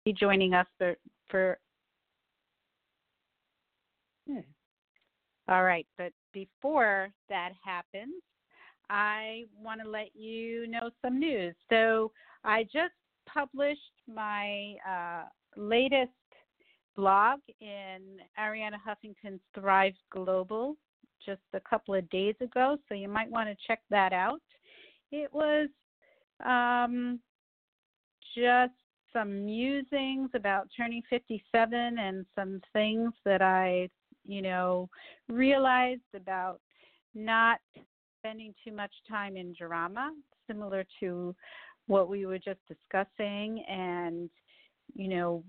Be joining us for for. Hmm. All right, but before that happens, I want to let you know some news. So I just published my uh, latest blog in Arianna Huffington's Thrive Global just a couple of days ago, so you might want to check that out. It was um, just some musings about turning 57 and some things that I, you know, realized about not spending too much time in drama, similar to what we were just discussing, and you know,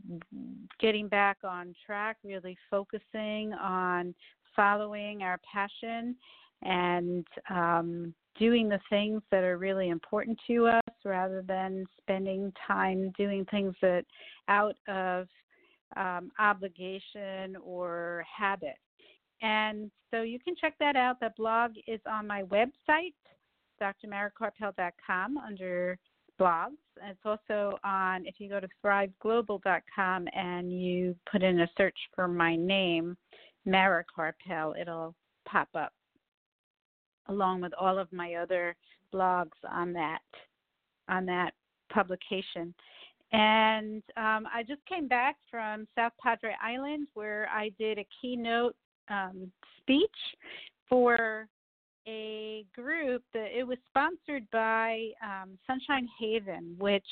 getting back on track, really focusing on following our passion and um, doing the things that are really important to us rather than spending time doing things that out of um, obligation or habit. And so you can check that out. The blog is on my website, drmarakarpel.com, under blogs. It's also on, if you go to thriveglobal.com and you put in a search for my name, Mara Karpel, it'll pop up along with all of my other blogs on that on that publication. And um, I just came back from South Padre Island where I did a keynote um, speech for a group that it was sponsored by um, Sunshine Haven, which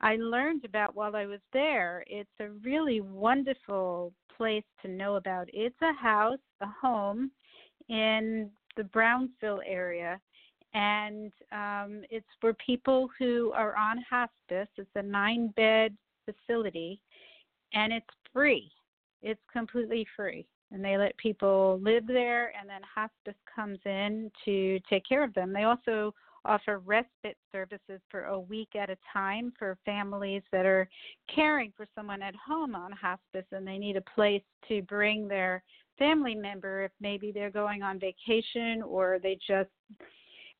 I learned about while I was there. It's a really wonderful place to know about. It's a house, a home in the Brownsville area, and um, it's for people who are on hospice. It's a nine bed facility, and it's free. It's completely free. And they let people live there, and then hospice comes in to take care of them. They also offer respite services for a week at a time for families that are caring for someone at home on hospice and they need a place to bring their family member if maybe they're going on vacation or they just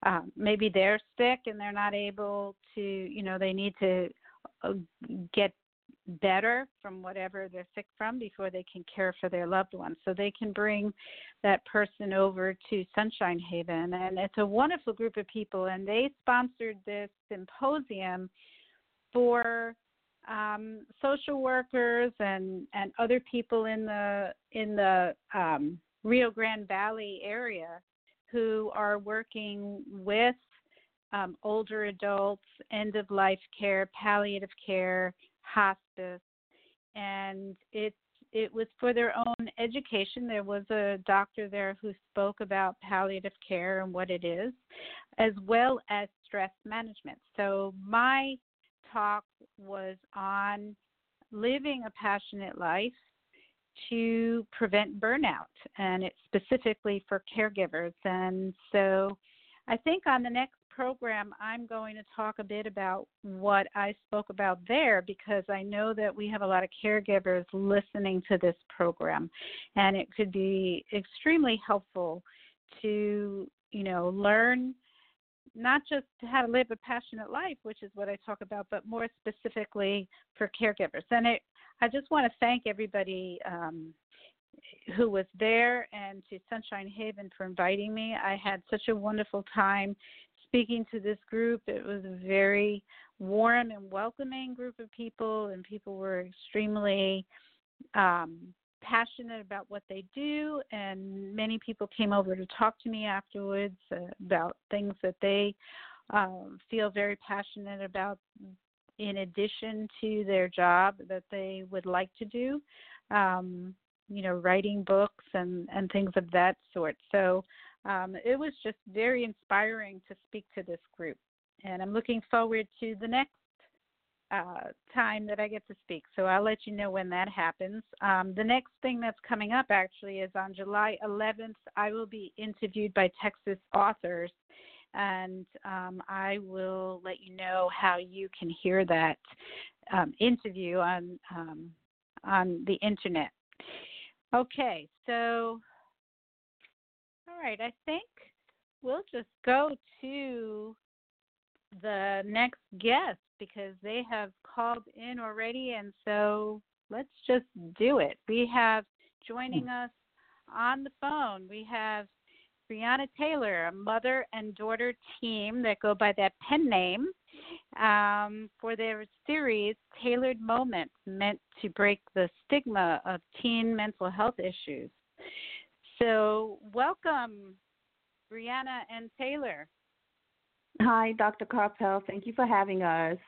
um, maybe they're sick and they're not able to you know they need to uh, get better from whatever they're sick from before they can care for their loved ones. So they can bring that person over to Sunshine Haven. And it's a wonderful group of people. And they sponsored this symposium for um, social workers and, and other people in the in the um, Rio Grande Valley area who are working with um, older adults, end of life care, palliative care, hospice, and it's it was for their own education. There was a doctor there who spoke about palliative care and what it is, as well as stress management. So my talk was on living a passionate life to prevent burnout, and it's specifically for caregivers. And so I think on the next program, I'm going to talk a bit about what I spoke about there because I know that we have a lot of caregivers listening to this program, and it could be extremely helpful to, you know, learn not just how to live a passionate life, which is what I talk about, but more specifically for caregivers. And it, I just want to thank everybody um, who was there and to Sunshine Haven for inviting me. I had such a wonderful time speaking to this group. It was a very warm and welcoming group of people, and people were extremely um, passionate about what they do. And many people came over to talk to me afterwards uh, about things that they um, feel very passionate about in addition to their job that they would like to do. Um, you know, writing books and, and things of that sort. So um, it was just very inspiring to speak to this group. And I'm looking forward to the next uh, time that I get to speak. So I'll let you know when that happens. Um, the next thing that's coming up actually is on July 11th, I will be interviewed by Texas authors. And um, I will let you know how you can hear that um, interview on um, on the internet. Okay, so right, I think we'll just go to the next guest because they have called in already, and so let's just do it. We have joining hmm. us on the phone, we have Brianna Taylor, a mother and daughter team that go by that pen name um, for their series Taylored Moments, meant to break the stigma of teen mental health issues. So, welcome, Brianna and Taylor. Hi, Dr. Karpel. Thank you for having us.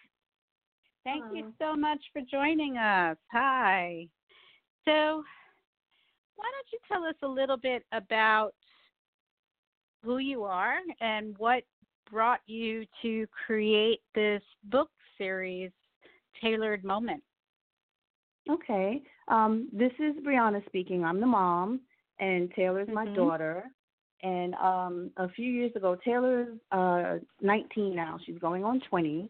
Thank Hello. you so much for joining us. Hi. So, why don't you tell us a little bit about who you are and what brought you to create this book series, Taylored Moment? Okay. Um, this is Brianna speaking. I'm the mom and Taylor's mm-hmm. my daughter. And um, a few years ago, Taylor's uh, 19 now. She's going on 20.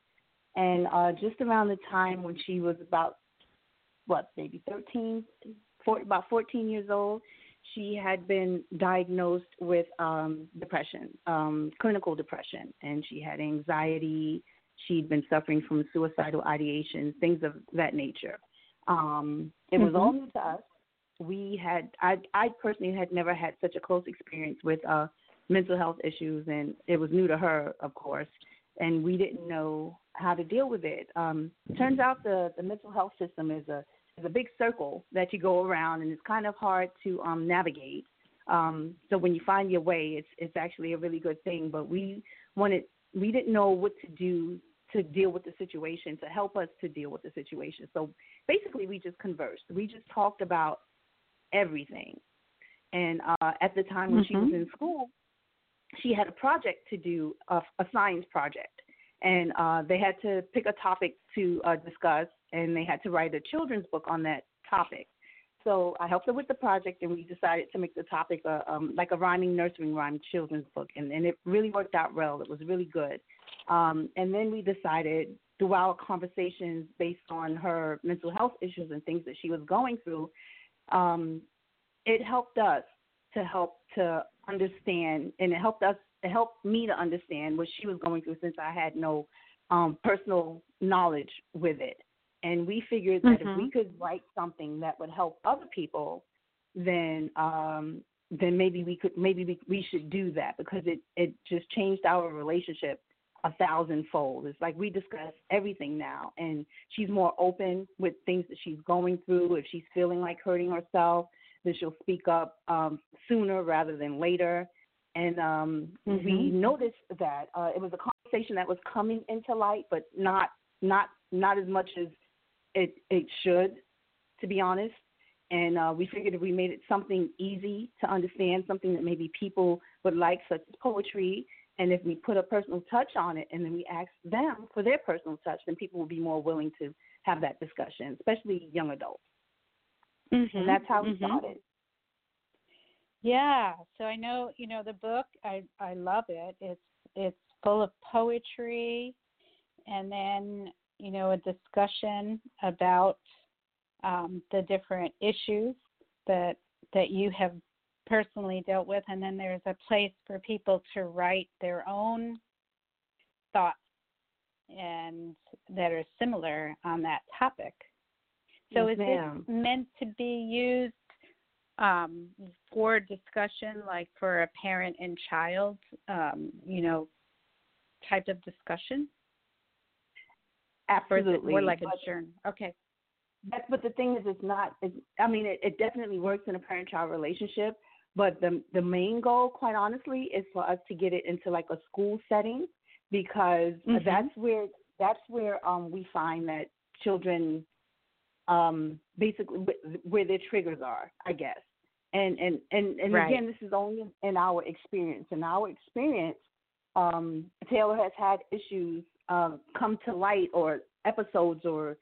And uh, just around the time when she was about, what, maybe 13, 14, about 14 years old, she had been diagnosed with um, depression, um, clinical depression. And she had anxiety. She'd been suffering from suicidal ideation, things of that nature. Um, it was mm-hmm. all new to us we had I I personally had never had such a close experience with uh mental health issues and it was new to her of course and we didn't know how to deal with it. Um turns out the the mental health system is a is a big circle that you go around and it's kind of hard to um navigate. Um so when you find your way it's it's actually a really good thing, but we wanted we didn't know what to do to deal with the situation, to help us to deal with the situation. So basically, we just conversed. We just talked about everything. And uh, at the time when mm-hmm. she was mm-hmm. in school, she had a project to do, a, a science project, and uh, they had to pick a topic to uh, discuss, and they had to write a children's book on that topic. So I helped her with the project, and we decided to make the topic a, um, like a rhyming nursery rhyme children's book, and, and it really worked out well. It was really good. Um, and then we decided through our conversations based on her mental health issues and things that she was going through, um, it helped us to help to understand, and it helped us, it helped me to understand what she was going through since I had no um, personal knowledge with it. And we figured that mm-hmm. if we could write something that would help other people, then um, then maybe we could maybe we, we should do that because it it just changed our relationship a thousandfold. It's like we discuss everything now, and she's more open with things that she's going through. If she's feeling like hurting herself, then she'll speak up um, sooner rather than later. And um, mm-hmm. we noticed that uh, it was a conversation that was coming into light, but not not not as much as it it should, to be honest. And uh, we figured if we made it something easy to understand, something that maybe people would like, such as poetry, and if we put a personal touch on it and then we ask them for their personal touch, then people will be more willing to have that discussion, especially young adults. Mm-hmm. And that's how we mm-hmm. started. Yeah, so I know, you know, the book I I love it. It's it's full of poetry and then, you know, a discussion about um, the different issues that that you have personally dealt with, and then there's a place for people to write their own thoughts and that are similar on that topic. So yes, is ma'am. this meant to be used um, for discussion, like for a parent and child, um, you know, type of discussion? Absolutely. Or more like a journal? Okay. That's but the thing is, it's not. It's, I mean, it, it definitely works in a parent-child relationship, but the the main goal, quite honestly, is for us to get it into like a school setting because mm-hmm. that's where that's where um, we find that children um, basically where their triggers are, I guess. And and and, and right. again, this is only in our experience. In our experience, um, Taylor has had issues um, come to light or episodes or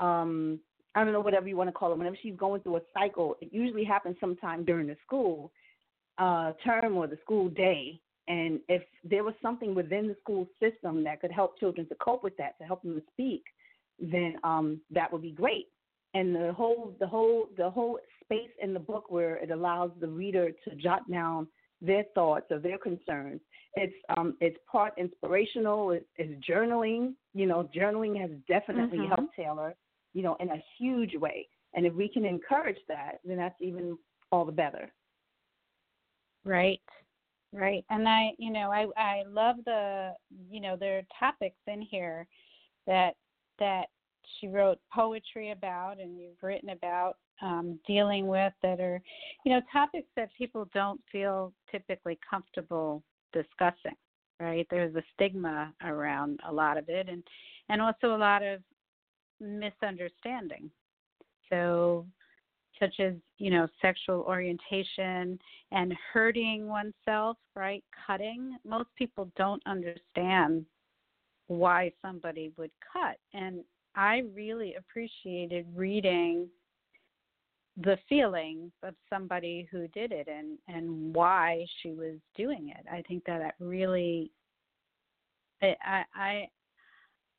um, I don't know, whatever you want to call it, whenever she's going through a cycle, it usually happens sometime during the school uh, term or the school day. And if there was something within the school system that could help children to cope with that, to help them to speak, then um, that would be great. And the whole, the whole, the whole space in the book where it allows the reader to jot down their thoughts or their concerns. It's um, it's part inspirational. It's, it's journaling. You know, journaling has definitely mm-hmm. helped Taylor you know, in a huge way. And if we can encourage that, then that's even all the better. Right. Right. And I, you know, I I love the, you know, there are topics in here that that she wrote poetry about and you've written about um, dealing with that are, you know, topics that people don't feel typically comfortable discussing. Right. There's a stigma around a lot of it, and and also a lot of misunderstanding. So, such as, you know, sexual orientation and hurting oneself, right? Cutting. Most people don't understand why somebody would cut. And I really appreciated reading the feelings of somebody who did it and and why she was doing it. I think that that really I I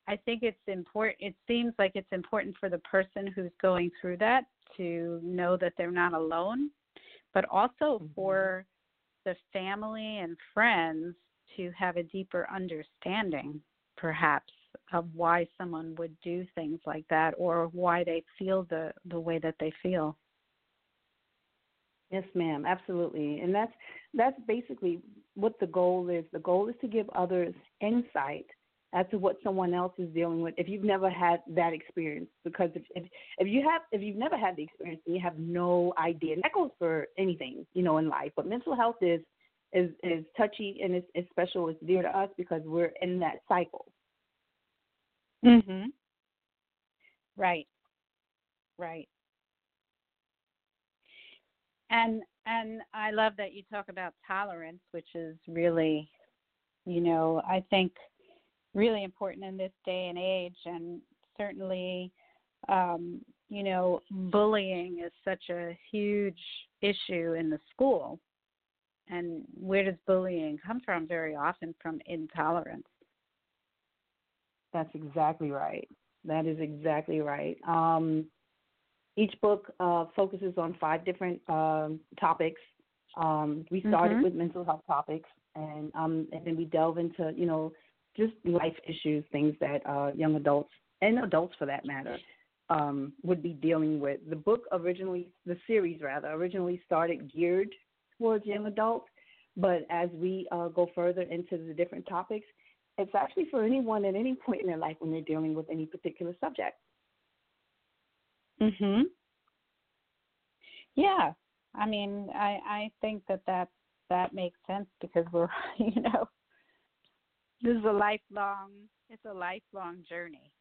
I think it's important. It seems like it's important for the person who's going through that to know that they're not alone, but also mm-hmm. for the family and friends to have a deeper understanding, perhaps, of why someone would do things like that or why they feel the the way that they feel. Yes, ma'am, absolutely. And that's that's basically what the goal is. The goal is to give others insight as to what someone else is dealing with if you've never had that experience. Because if if, if you have if you've never had the experience you have no idea. And that goes for anything you know in life. But mental health is is is touchy and it's, it's special it's dear to us because we're in that cycle. Mhm right. Right. And and I love that you talk about tolerance, which is really, you know, I think really important in this day and age, and certainly, um, you know, bullying is such a huge issue in the school. And where does bullying come from? Very often from intolerance. That's exactly right. That is exactly right. Um, each book uh, focuses on five different um, topics. Um, we started mm-hmm. with mental health topics, and um, and then we delve into you know just life issues, things that uh, young adults and adults for that matter um, would be dealing with. The book originally, the series rather, originally started geared towards young adults, but as we uh, go further into the different topics, it's actually for anyone at any point in their life when they're dealing with any particular subject. Mhm. Yeah. I mean, I I think that that that makes sense because we're, <laughs> you know, this is a lifelong it's a lifelong journey.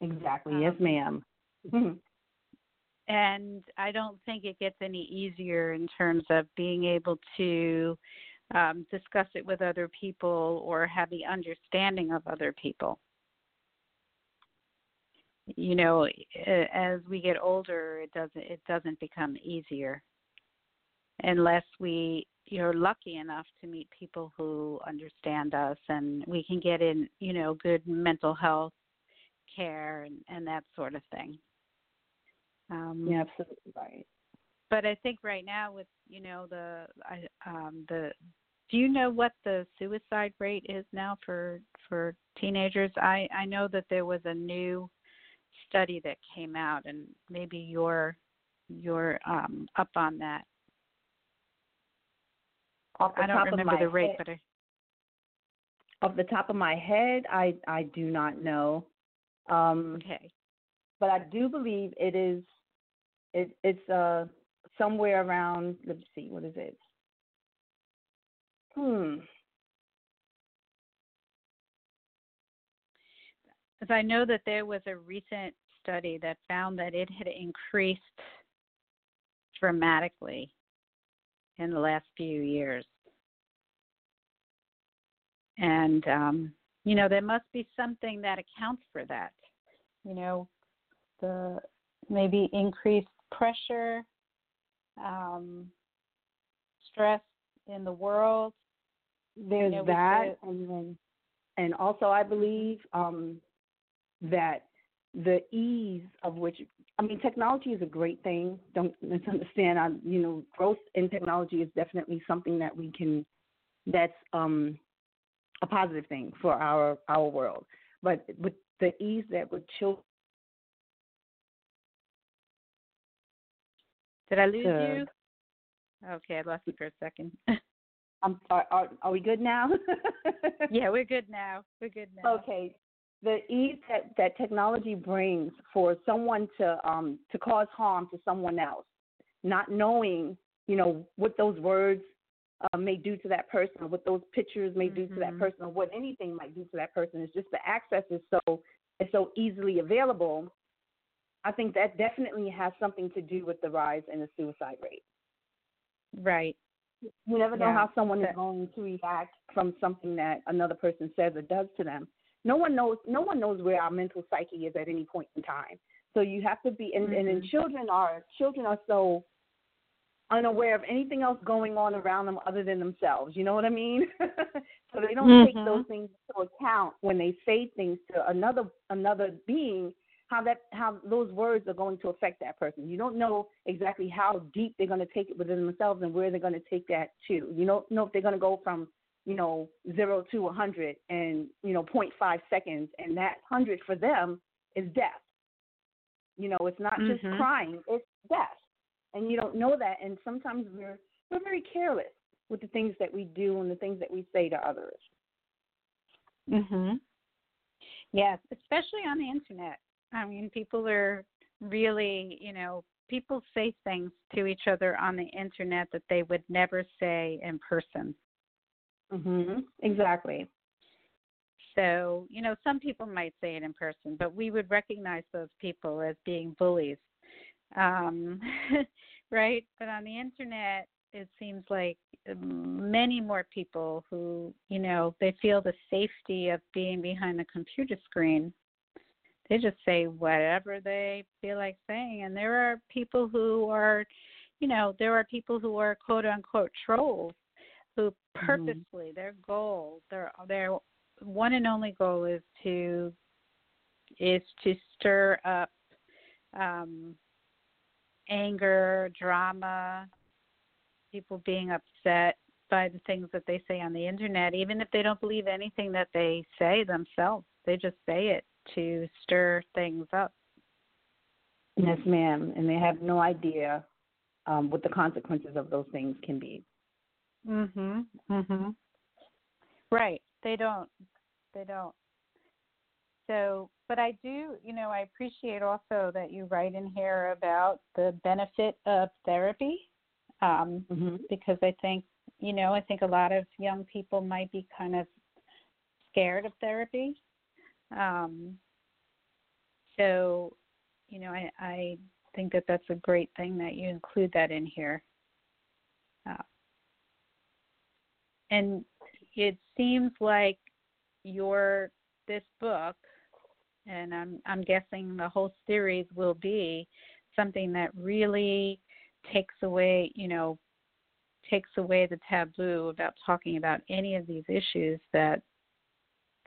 Exactly. Um, yes, ma'am. <laughs> And I don't think it gets any easier in terms of being able to um, discuss it with other people or have the understanding of other people. You know, as we get older, it doesn't it doesn't become easier unless we you're lucky enough to meet people who understand us and we can get in you know good mental health care and, and that sort of thing. Um, yeah absolutely right. but i think right now with you know the I, um the do you know what the suicide rate is now for for teenagers? I i know that there was a new study that came out and maybe you're you're um up on that off the I don't top remember of my the rate, head, but I, off the top of my head, I I do not know. Um, okay. But I do believe it is. It it's uh somewhere around. Let's see, what is it? Hmm. Because I know that there was a recent study that found that it had increased dramatically in the last few years. And, um, you know, there must be something that accounts for that. You know, the maybe increased pressure, um, stress in the world. There's you know, that, and then, and also I believe um, that the ease of which I mean, technology is a great thing. Don't misunderstand. I, you know, growth in technology is definitely something that we can. That's um, a positive thing for our our world. But with the ease that with children. Did I lose uh, you? Okay, I lost you for a second. <laughs> I'm, are, are, are we good now? <laughs> yeah, we're good now. We're good now. Okay the ease that, that technology brings for someone to um, to cause harm to someone else, not knowing you know what those words uh, may do to that person, or what those pictures may mm-hmm. do to that mm-hmm. person, or what anything might do to that person. It's just the access is so is so easily available. I think that definitely has something to do with the rise in the suicide rate. Right. You never know yeah. how someone is going to react from something that another person says or does to them no one knows no one knows where our mental psyche is at any point in time so you have to be and, mm-hmm. and, children are children are so unaware of anything else going on around them other than themselves you know what i mean <laughs> so they don't mm-hmm. take those things into account when they say things to another another being how that how those words are going to affect that person you don't know exactly how deep they're going to take it within themselves and where they're going to take that to you don't know if they're going to go from you know, zero to a hundred and you know, 0.5 seconds, and that hundred for them is death. You know, it's not just mm-hmm. crying; it's death, and you don't know that. And sometimes we're we're very careless with the things that we do and the things that we say to others. Mhm. Yes, especially on the internet. I mean, people are really, you know, people say things to each other on the internet that they would never say in person. Mhm. Exactly. So, you know, some people might say it in person, but we would recognize those people as being bullies. Um, <laughs> right? But on the internet, it seems like many more people who, you know, they feel the safety of being behind the computer screen. They just say whatever they feel like saying. And there are people who are, you know, there are people who are quote unquote trolls who purposely mm-hmm. their goal, their their one and only goal is to is to stir up um anger, drama, people being upset by the things that they say on the internet, even if they don't believe anything that they say themselves. They just say it to stir things up. Yes, ma'am. And they have no idea um, what the consequences of those things can be. Mhm. Mhm. Right. They don't. They don't. So, but I do, you know, I appreciate also that you write in here about the benefit of therapy um, mm-hmm. because I think, you know, I think a lot of young people might be kind of scared of therapy. Um, so, you know, I, I think that that's a great thing that you include that in here. Uh, and it seems like your this book, and I'm I'm guessing the whole series will be something that really takes away, you know, takes away the taboo about talking about any of these issues that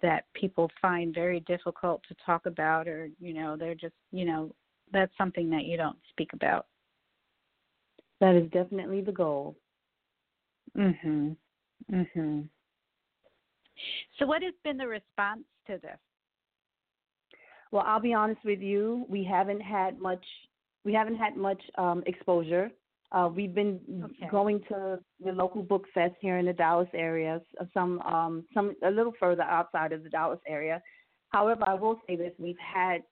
that people find very difficult to talk about or you know they're just you know that's something that you don't speak about. That is definitely the goal. Mhm mhm so what has been the response to this well i'll be honest with you we haven't had much we haven't had much um, exposure. Uh, we've been okay. going to the local book fest here in the Dallas area, some um, some a little further outside of the Dallas area. However, I will say this: we've had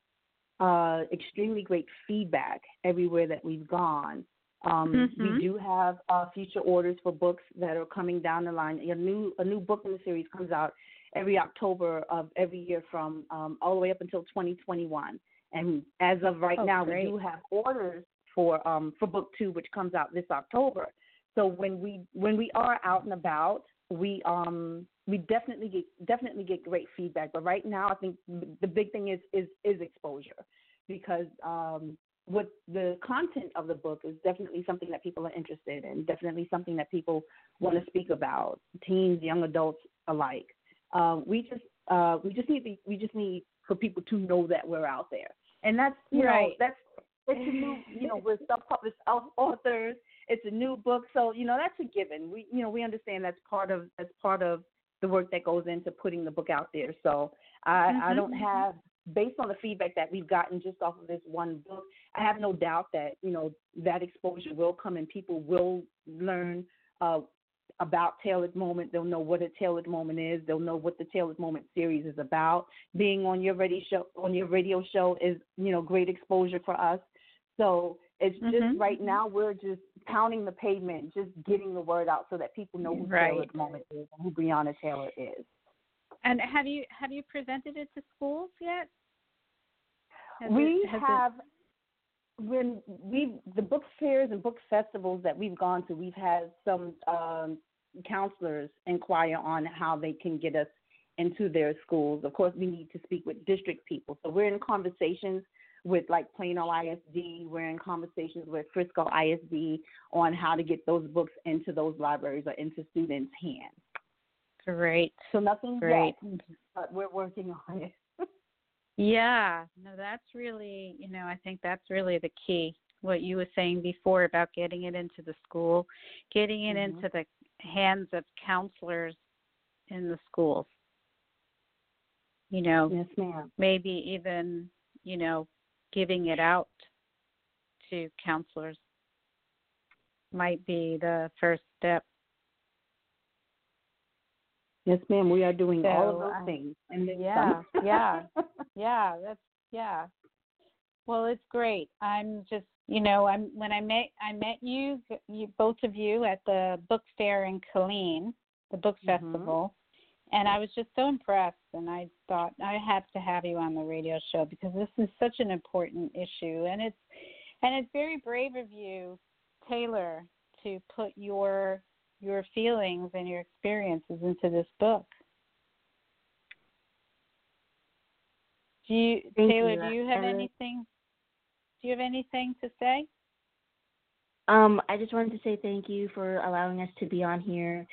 uh, extremely great feedback everywhere that we've gone. Um, mm-hmm. We do have uh, future orders for books that are coming down the line. A new a new book in the series comes out every October of every year from um, all the way up until 2021. And as of right oh, now, great. we do have orders for um, for book two, which comes out this October. So when we when we are out and about, we um we definitely get definitely get great feedback. But right now, I think the big thing is is is exposure, because um what the content of the book is definitely something that people are interested in, definitely something that people want to speak about, teens, young adults alike. Uh, we just uh, we just need to, we just need for people to know that we're out there and that's you right. know that's it's a new you know we're self-published authors. It's a new book, so you know that's a given. We you know we understand that's part of that's part of the work that goes into putting the book out there. So I mm-hmm. I don't mm-hmm. have based on the feedback that we've gotten just off of this one book, I have no doubt that you know that exposure will come and people will learn uh, about Taylored Moment. They'll know what a Taylored Moment is. They'll know what the Taylored Moment series is about. Being on your radio show on your radio show is you know great exposure for us. So it's just mm-hmm. right now we're just pounding the pavement, just getting the word out so that people know who right. Taylored Moment is and who Brianna Taylor is. And have you have you presented it to schools yet? Has we it, have. It when we the book fairs and book festivals that we've gone to, we've had some um, counselors inquire on how they can get us into their schools. Of course, we need to speak with district people, so we're in conversations with like Plano ISD. We're in conversations with Frisco ISD on how to get those books into those libraries or into students' hands. Great. So nothing Great. yet, but we're working on it. <laughs> Yeah, no, that's really, you know, I think that's really the key. What you were saying before about getting it into the school, getting it mm-hmm. into the hands of counselors in the schools. You know, yes, ma'am. Maybe even, you know, giving it out to counselors might be the first step. Yes, ma'am. We are doing so, all of those things. And yeah, yeah, <laughs> yeah. That's yeah. Well, it's great. I'm just, you know, I'm when I met I met you, you both of you at the book fair in Killeen, the book mm-hmm. festival, and I was just so impressed. And I thought I have to have you on the radio show because this is such an important issue, and it's and it's very brave of you Taylor to put your your feelings and your experiences into this book? Do you, Thank Taylor? you. Do you have anything? Do you have anything to say? Um, I just wanted to say thank you for allowing us to be on here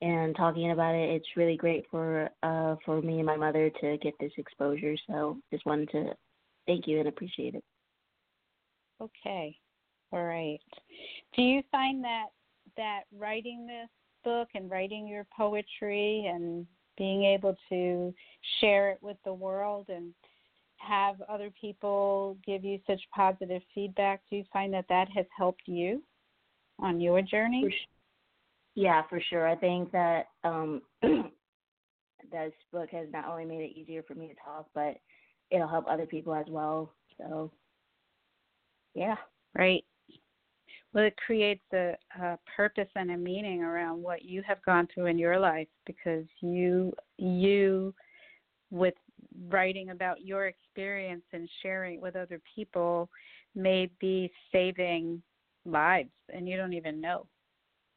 and talking about it. It's really great for uh for me and my mother to get this exposure. So just wanted to thank you and appreciate it. Okay. All right. Do you find that that writing this book and writing your poetry and being able to share it with the world and have other people give you such positive feedback, do you find that that has helped you on your journey? For yeah, for sure. I think that um <clears throat> this book has not only made it easier for me to talk, but it'll help other people as well. So yeah. Right. Well, it creates a, a purpose and a meaning around what you have gone through in your life because you you with writing about your experience and sharing it with other people may be saving lives and you don't even know.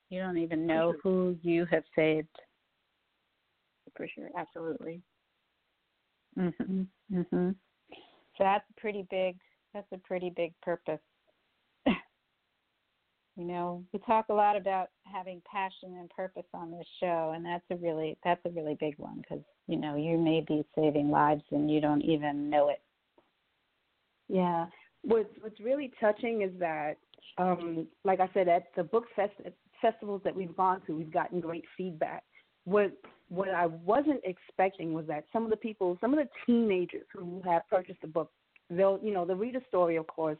You don't even know who you have saved. For sure, absolutely. Mhm. Mhm. So that's a pretty big that's a pretty big purpose. You know, we talk a lot about having passion and purpose on this show and that's a really that's a really big one cuz you know, you may be saving lives and you don't even know it. Yeah. What's what's really touching is that, um, like I said, at the book fest- festivals that we've gone to, we've gotten great feedback. What what I wasn't expecting was that some of the people, some of the teenagers who have purchased the book, they'll you know they'll read a story, of course,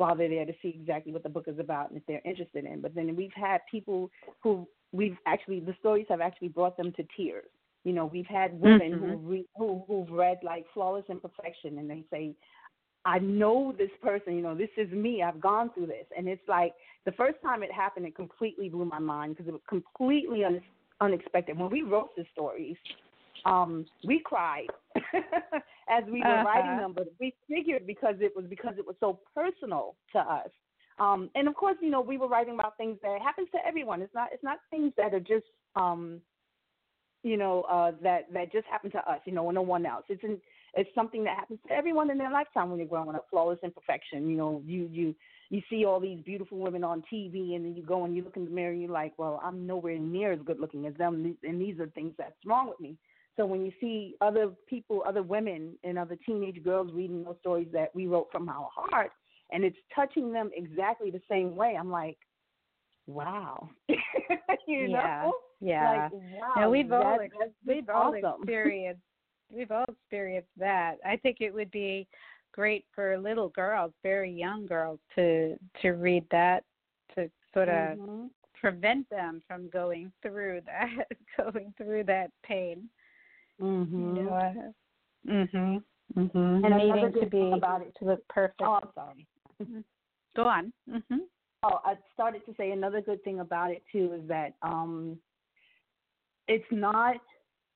while they're there to see exactly what the book is about and if they're interested in. But then we've had people who we've actually the stories have actually brought them to tears. You know, we've had women who Mhm. re, who who've read like Flawless Imperfection, and they say, I know this person, you know, this is me. I've gone through this. And it's like the first time it happened, it completely blew my mind because it was completely un- unexpected. When we wrote the stories, um, we cried <laughs> as we were writing Uh-huh. them, but we figured because it was because it was so personal to us. Um, and of course, you know, we were writing about things that happens to everyone. It's not it's not things that are just um, you know, uh, that that just happen to us, you know, or no one else. It's in, it's something that happens to everyone in their lifetime when you're growing up. Flawless imperfection. You know, you you you see all these beautiful women on TV, and then you go and you look in the mirror, and you're like, well, I'm nowhere near as good looking as them, and these are things that's wrong with me. So when you see other people, other women, and other teenage girls reading those stories that we wrote from our heart, and it's touching them exactly the same way, I'm like, wow, <laughs> you Yeah. know. Yeah. Like, wow, Now we've all that- ex- that's we've all awesome. experienced we've all experienced that. I think it would be great for little girls, very young girls, to to read that to sort of Mhm. prevent them from going through that <laughs> going through that pain. Mhm. You know. Mhm. Mhm. And Needing to be about it- to look perfect. Oh, I'm sorry. Go on. Mhm. Oh, I started to say another good thing about it too is that um, it's not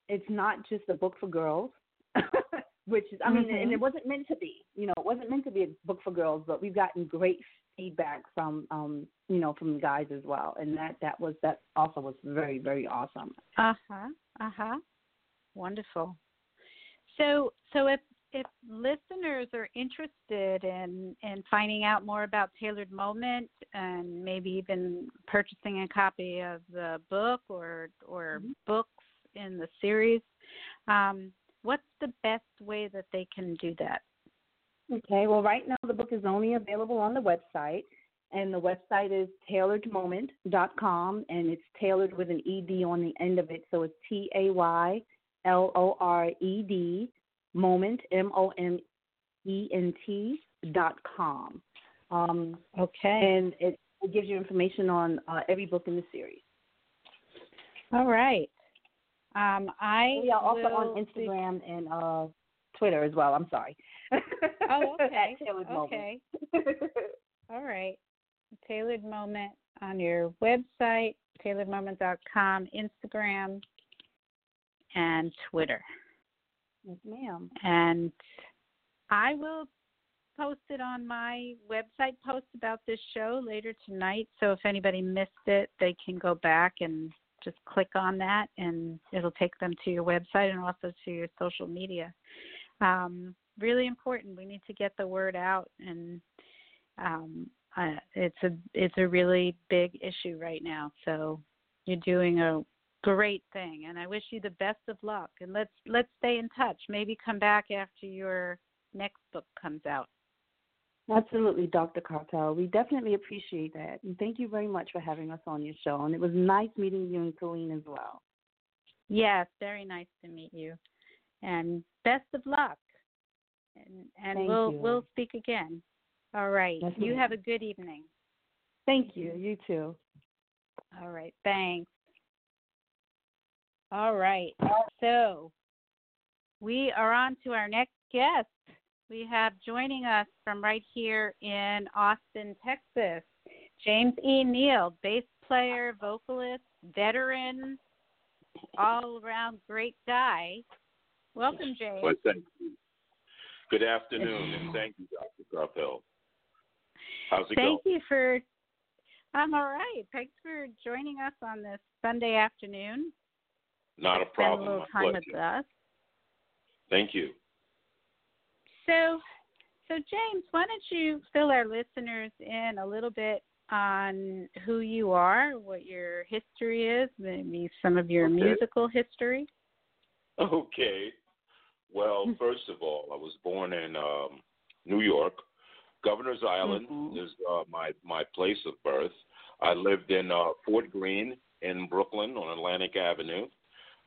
it's not just a book for girls, <laughs> which is I mean, Mhm. and it wasn't meant to be. You know, it wasn't meant to be a book for girls, but we've gotten great feedback from um, you know, from guys as well, and that that was that also was very very awesome. Uh huh. Uh huh. Wonderful. So, so if if listeners are interested in in finding out more about Taylored Moment and maybe even purchasing a copy of the book or or Mhm. books in the series, um, what's the best way that they can do that? Okay, well, right now the book is only available on the website, and the website is tayloredmoment.com, and it's taylored with an ed on the end of it, so it's T A Y L O R E D moment M O M E N T dot com, um, Okay. and it, it gives you information on uh, every book in the series. All right. Um, I We are also on be- Instagram and uh, Twitter as well. I'm sorry. Oh, okay. At <laughs> Taylored Moment. okay. All right. Taylored Moment on your website, tayloredmoment.com, Instagram, and Twitter. yes, ma'am. And I will post it on my website post about this show later tonight. So if anybody missed it, they can go back and just click on that, and it'll take them to your website and also to your social media. Um, really important. We need to get the word out, and um, uh, it's a it's a really big issue right now. So you're doing a great thing, and I wish you the best of luck. And let's let's stay in touch. Maybe come back after your next book comes out. Absolutely, Dr. Karpel. We definitely appreciate that. And thank you very much for having us on your show. And it was nice meeting you and Colleen as well. Yes, very nice to meet you. And best of luck. And and we'll you. we'll speak again. All right. Yes, you ma'am. have a good evening. Thank you. You too. All right. Thanks. All right. So we are on to our next guest. We have joining us from right here in Austin, Texas, James E. Neal, bass player, vocalist, veteran, all around great guy. Welcome, James. Well, thank you. Good afternoon, and <sighs> thank you, Dr. Karpel. How's it Thank going? Thank you for. I'm all right. Thanks for joining us on this Sunday afternoon. Not a problem. a little time with us. Thank you. So, so James, why don't you fill our listeners in a little bit on who you are, what your history is, maybe some of your Okay. musical history. Okay. Well, <laughs> first of all, I was born in um, New York. Governor's Island Mhm. is uh, my my place of birth. I lived in uh, Fort Greene in Brooklyn on Atlantic Avenue.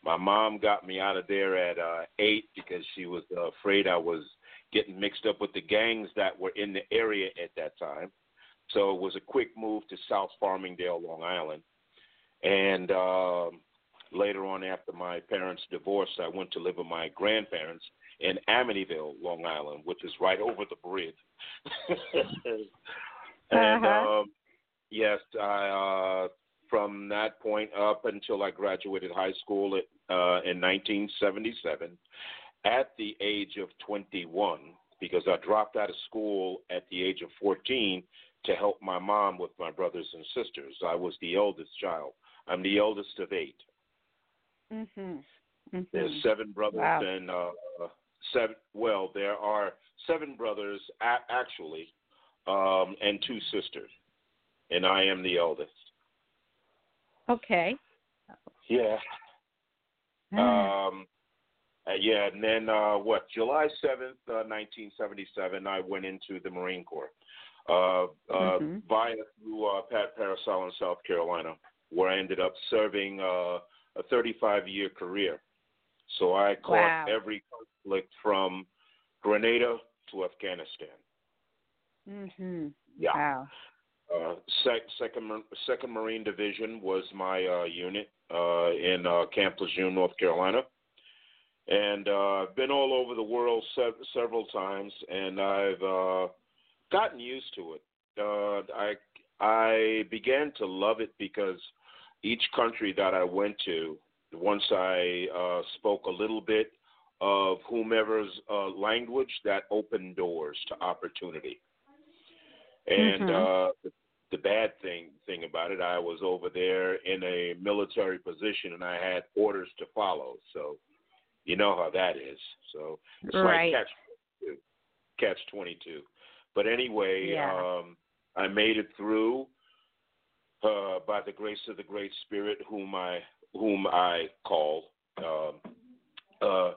My mom got me out of there at uh, eight because she was uh, afraid I was getting mixed up with the gangs that were in the area at that time. So it was a quick move to South Farmingdale, Long Island. And um, later on, after my parents divorced, I went to live with my grandparents in Amityville, Long Island, which is right over the bridge. <laughs> and Uh-huh. um, yes, I uh, from that point up until I graduated high school at, uh, in 1977, at the age of 21, because I dropped out of school at the age of 14 to help my mom with my brothers and sisters. I was the eldest child. I'm the eldest of eight. Mhm. There's Mhm. seven brothers Wow. and uh, seven. Well, there are seven brothers a- actually, um, and two sisters, and I am the eldest. Okay. Yeah. Um, uh, yeah, and then uh, what? July seventh, uh, nineteen seventy-seven. I went into the Marine Corps uh, uh, Mhm. via through uh, Parris Island in South Carolina, where I ended up serving uh, a 35-year career. So I caught Wow. every conflict from Grenada to Afghanistan. mhm. Yeah. Wow. Uh, sec- second, second Marine Division was my uh, unit uh, in uh, Camp Lejeune, North Carolina, and uh, I've been all over the world se- several times, and I've uh, gotten used to it. Uh, I I began to love it because each country that I went to, once I uh, spoke a little bit of whomever's uh, language, that opened doors to opportunity. And Mhm. uh, the, bad thing thing about it, I was over there in a military position, and I had orders to follow. So, you know how that is. So it's Right. like catch catch twenty two. But anyway, Yeah. um, I made it through uh, by the grace of the Great Spirit, whom I whom I call. Um, uh,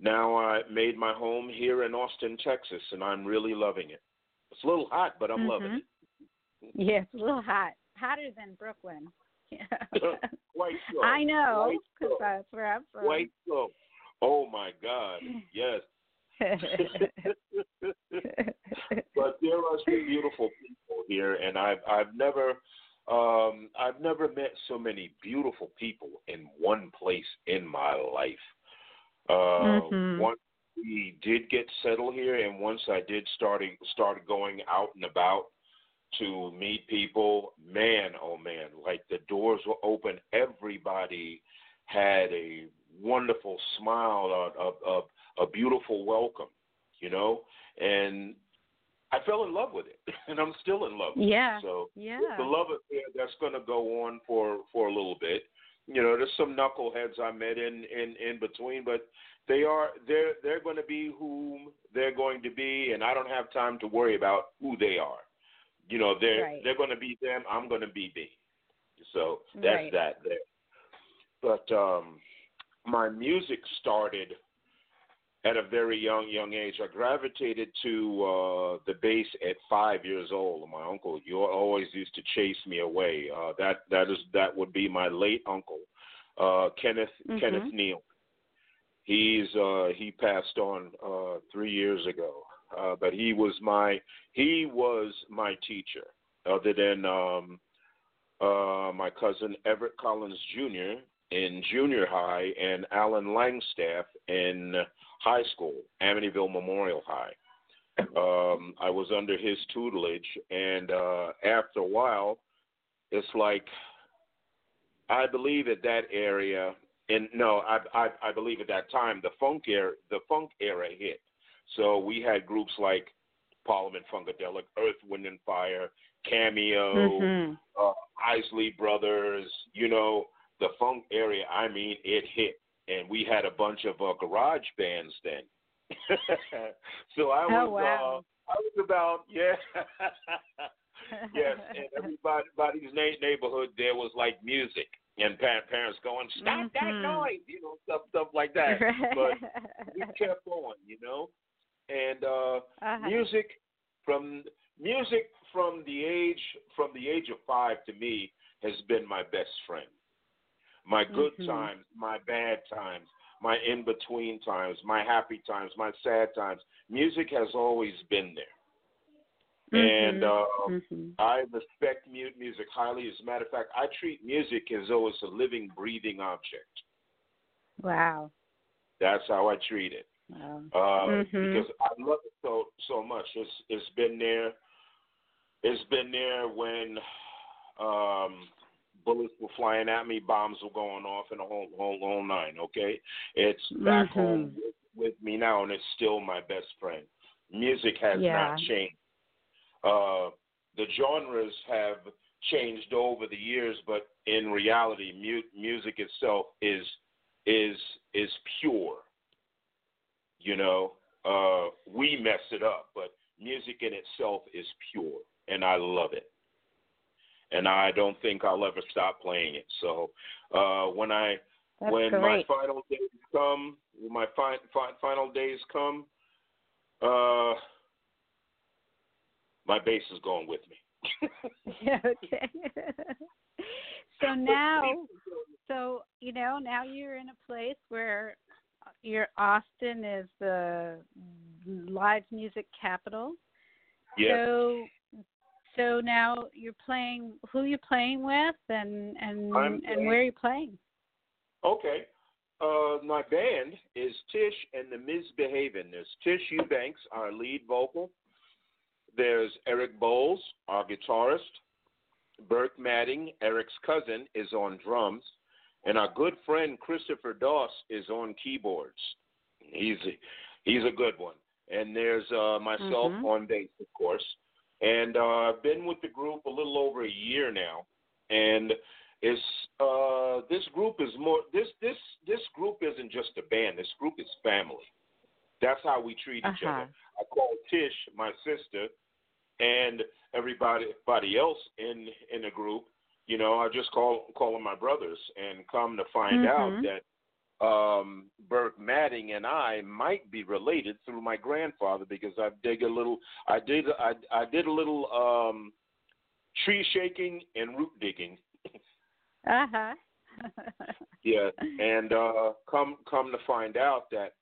now I made my home here in Austin, Texas, and I'm really loving it. It's a little hot, but I'm loving Mhm. it. Yeah, it's a little hot. Hotter than Brooklyn. <laughs> Quite <laughs> so. <laughs> I know, because so. that's where I'm from. Quite so. Oh my God. Yes. but there are some beautiful people here, and I've I've never um, I've never met so many beautiful people in one place in my life. Uh, Mhm. Once we did get settled here, and once I did starting started going out and about to meet people, man, oh man, like the doors were open. Everybody had a wonderful smile, a, a, a, a beautiful welcome, you know, and I fell in love with it, <laughs> and I'm still in love. with Yeah. It. So Yeah. the love affair that's going to go on for for a little bit. You know, there's some knuckleheads I met in in in between, but they are they're they're going to be whom they're going to be, and I don't have time to worry about who they are. You know, they're Right. they're going to be them. I'm going to be me. So that's Right. that there. But um, my music started at a very young young age. I gravitated to uh, the bass at five years old. My uncle, you always used to chase me away. Uh, that that is that would be my late uncle, uh, Kenneth Mhm. Kenneth Neal. He's uh, he passed on uh, three years ago, uh, but he was my he was my teacher. Other than um, uh, my cousin Everett Collins Jr. in junior high and Alan Langstaff in high school, Amityville Memorial High. Um, I was under his tutelage, and uh, after a while, it's like I believe at that area, and no, I, I I believe at that time the funk era the funk era hit. So we had groups like Parliament Funkadelic, Earth, Wind and Fire, Cameo, Mhm. uh, Isley Brothers, you know, the funk area, I mean, it hit. And we had a bunch of uh, garage bands then. <laughs> so I was Oh, wow. uh I was about yeah <laughs> yes, and everybody everybody's na- neighborhood there was like music and pa- parents going, Stop that Mhm. noise, you know, stuff stuff like that. <laughs> But we kept on, you know. And uh uh-huh. music from music from the age from the age of five to me has been my best friend. My good Mhm. times, my bad times, my in between times, my happy times, my sad times. Music has always been there. And uh, Mhm. I respect mu- music highly. As a matter of fact, I treat music as though it's a living, breathing object. Wow. That's how I treat it. Wow. uh, Mhm. because I love it so so much. It's it's been there. It's been there when um, bullets were flying at me, bombs were going off, and the whole whole whole nine. Okay, it's back Mhm. home with, with me now, and it's still my best friend. Music has Yeah. not changed. Uh, the genres have changed over the years, but in reality, mu- music itself is is is pure you know uh we mess it up but music in itself is pure and i love it. And i don't think i'll ever stop playing it. So uh when i That's when my final days come when my fi- fi- final days come uh my bass is going with me. <laughs> Okay. <laughs> so now, so you know, now you're in a place where your Austin is the live music capital. yeah So, so now you're playing. Who are you playing with, and and I'm and playing- where are you playing? Okay. Uh, my band is Tish and the Mizzbehavin'. There's Tish Eubanks, our lead vocal. There's Eric Bowles, our guitarist. Burke Madding, Eric's cousin, is on drums. And our good friend Christopher Doss is on keyboards. He's a, he's a good one. And there's uh, myself Mhm. on bass, of course. And uh, I've been with the group a little over a year now. And is uh this group is more this this this group isn't just a band this group is family that's how we treat each Uh-huh. other i call tish my sister and everybody everybody else in in the group you know i just call call them my brothers and come to find out Mhm. that um Burke Madding and I might be related through my grandfather because I dig a little I did I I did a little um tree shaking and root digging Uh huh. <laughs> yeah, and uh, come come to find out that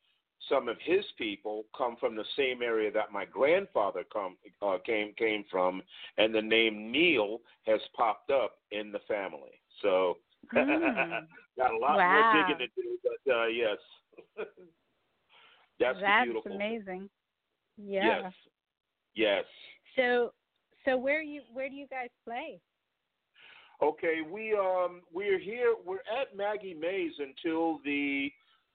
some of his people come from the same area that my grandfather come uh, came came from, and the name Neal has popped up in the family. So Mm. <laughs> got a lot Wow. more digging to do, but uh, yes, <laughs> that's, That's amazing. Yeah. Yes, yes. So, so where you where do you guys play? Okay, we um we're here. We're at Maggie Mae's until the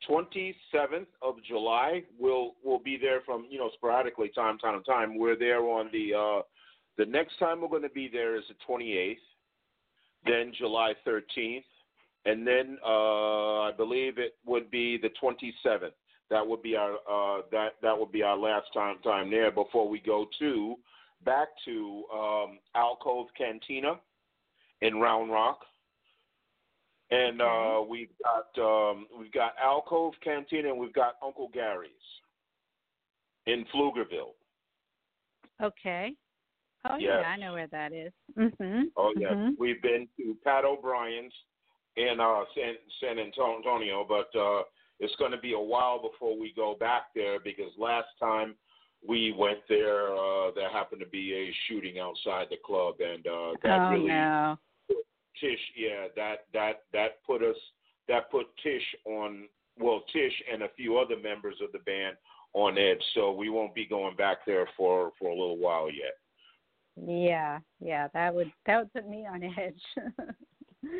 27th of July. We'll we'll be there from you know sporadically time time to time. We're there on the uh, the next time we're going to be there is the 28th, then July 13th, and then uh, I believe it would be the 27th. That would be our uh, that that would be our last time time there before we go to back to um, Alcove Cantina in Round Rock and uh, we've got um, we've got Alcove Cantina and we've got Uncle Gary's in Pflugerville. Okay. Oh Yes. yeah, I know where that is. Mhm. Oh yes, Mhm. we've been to Pat O'Brien's in uh, San San Antonio, but uh, it's going to be a while before we go back there because last time we went there, uh, there happened to be a shooting outside the club, and uh, that oh really no. Tish, yeah, that that that put us that put Tish on well, Tish and a few other members of the band on edge. So we won't be going back there for for a little while yet. Yeah, yeah, that would that would put me on edge.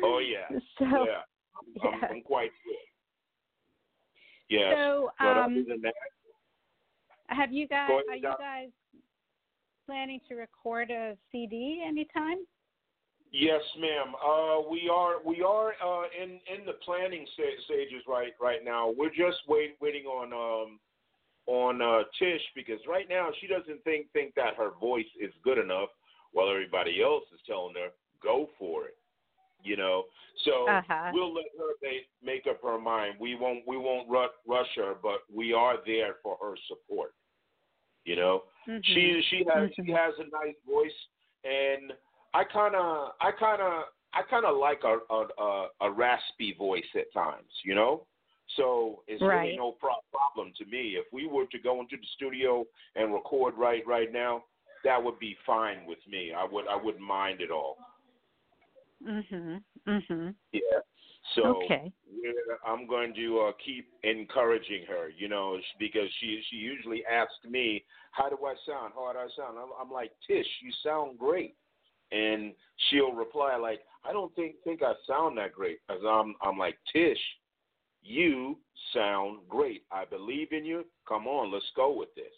Oh yeah, <laughs> So yeah, I'm, I'm, yeah. I'm quite good. Yes, so but um that, have you guys are you guys planning to record a CD anytime? Yes, ma'am. Uh, we are we are uh, in in the planning sta- stages right right now. We're just wait, waiting on um on uh, Tish because right now she doesn't think think that her voice is good enough, while everybody else is telling her go for it. You know, so Uh-huh. we'll let her make, make up her mind. We won't we won't ru- rush her, but we are there for her support. You know, Mhm. she she has Mhm. she has a nice voice, and I kind of I kind of I kind of like a, a a a raspy voice at times. You know, so it's Right. really no pro- problem to me. If we were to go into the studio and record right right now, that would be fine with me. I would I wouldn't mind at all. Mhm. Mhm. Yeah. So Okay. I'm going to uh, keep encouraging her, you know, because she she usually asks me, "How do I sound? How do I sound?" I'm, I'm like, "Tish, you sound great," and she'll reply like, "I don't think think I sound that great." As I'm I'm like, "Tish, you sound great. I believe in you. Come on, let's go with this."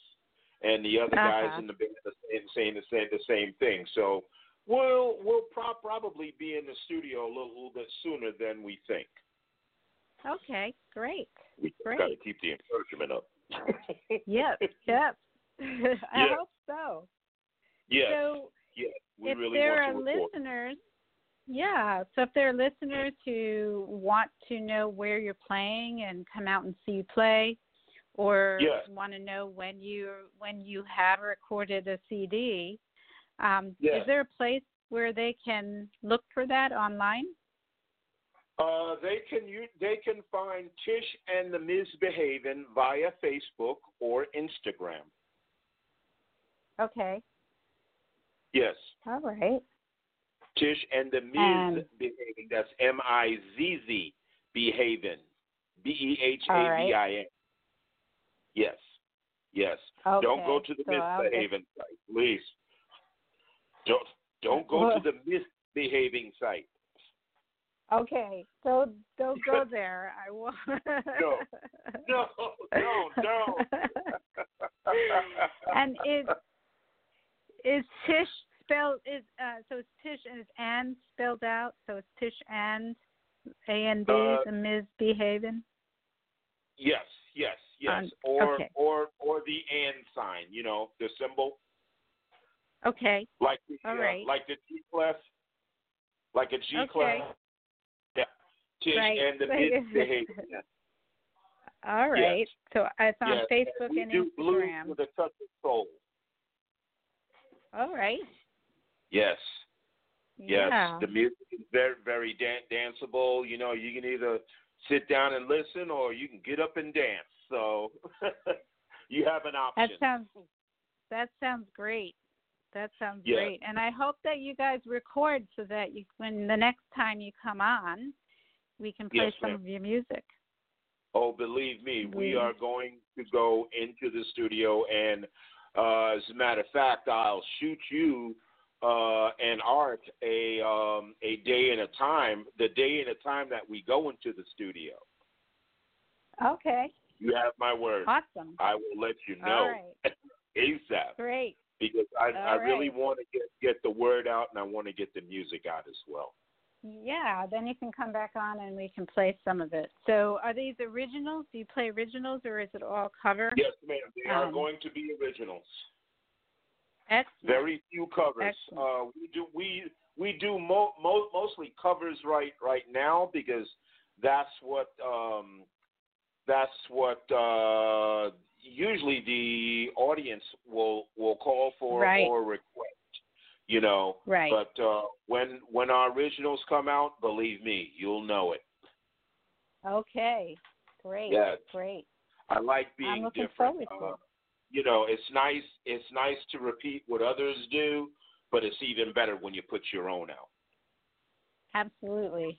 And the other guys Uh-huh. in the band are saying- the same the same thing. So we'll we'll pro- probably be in the studio a little, little bit sooner than we think. Okay, great. We Great. got to keep the encouragement up. <laughs> Yep, yep. <laughs> I Yeah. hope so. yes, So yes, we if really there are want to record. listeners, yeah. So if there are listeners who want to know where you're playing and come out and see you play, or Yes. want to know when you when you have recorded a CD, um, Yes. is there a place where they can look for that online? Uh, they can you they can find Tish and the Mizzbehavin via Facebook or Instagram. Okay. Yes, All right. Tish and the And- Mizzbehavin. That's M I Z Z behaving. B E H A. V I N. Yes, yes. Okay. Don't go to the so I'll get- site, please. Don't don't go to the misbehaving site. Okay, so don't go <laughs> there. I will. <laughs> No. No, no, no. <laughs> and is is Tish spelled is uh so it's Tish and it's Ann spelled out, so it's Tish and A N D Uh, the Ms. Behaving. Yes, yes, yes. Um, or okay. or or the and sign, you know, the symbol, Okay. like the All uh, right. like the G clef, like a G Okay. clef. Yeah, Tish Right. and the <laughs> misbehavior. All right. So it's on Yes, Facebook we and do blues Instagram. with a touch of soul. All right. Yes, yes. Yeah. The music is very very dan- danceable. You know, you can either sit down and listen, or you can get up and dance. So <laughs> you have an option. That sounds that sounds great. That sounds Yeah. great. And I hope that you guys record so that you when the next time you come on, we can play Yes, some ma'am. of your music. Oh, believe me, we Mm. are going to go into the studio, and uh, as a matter of fact, I'll shoot you uh, and Art a um, a day and a time, the day and a time that we go into the studio. Okay. You have my word. Awesome. I will let you know right. <laughs> ASAP Great. because I, I All really want to get get the word out and I want to get the music out as well. Yeah, then you can come back on and we can play some of it. So, are these originals? Do you play originals or is it all cover? Yes, ma'am. They are Um, going to be originals. Excellent. Very few covers. Uh, we do we we do mo- mo- mostly covers right right now because that's what um, that's what uh, usually the audience will will call for Right. or request. You know, Right. but uh, when when our originals come out, believe me, you'll know it. Okay. Great. Yes. Great. I like being I'm looking different. forward to Uh, it. you know, it's nice. It's nice to repeat what others do, but it's even better when you put your own out. Absolutely.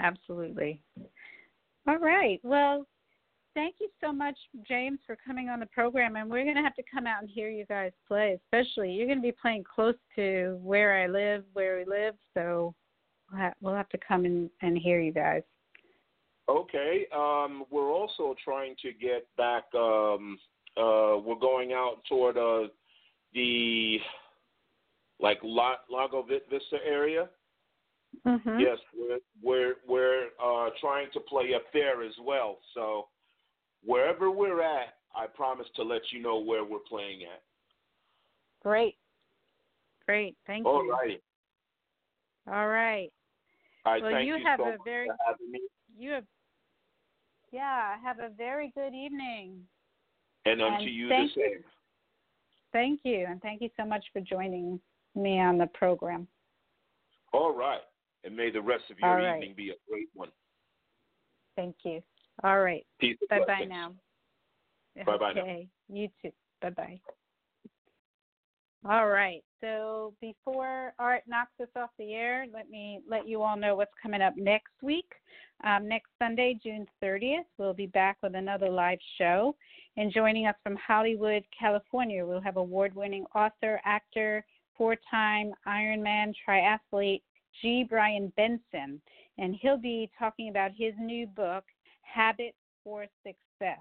Absolutely. All right. Well, thank you so much, James, for coming on the program. And we're going to have to come out and hear you guys play, especially you're going to be playing close to where I live, where we live. So we'll ha- we'll have to come and, and hear you guys. Okay. Um, we're also trying to get back. Um, uh, we're going out toward uh, the like La- Lago Vista area. Mm-hmm. Yes, we're we're we're uh, trying to play up there as well. So wherever we're at, I promise to let you know where we're playing at. Great. Great. Thank All you. righty. All right. I Well, thank you you have so a very- for having. You have, yeah, have a very good evening. And unto And you thank the same. Thank you. And thank you so much for joining me on the program. All right. And may the rest of your All right. evening be a great one. Thank you. All right. Peace. Bye bye now. Bye-bye now. You too. Bye bye. All right. So before Art knocks us off the air, let me let you all know what's coming up next week. Um, next Sunday, June 30th, we'll be back with another live show. And joining us from Hollywood, California, we'll have award winning author, actor, four time Ironman triathlete G. Brian Benson. And he'll be talking about his new book, Habits for Success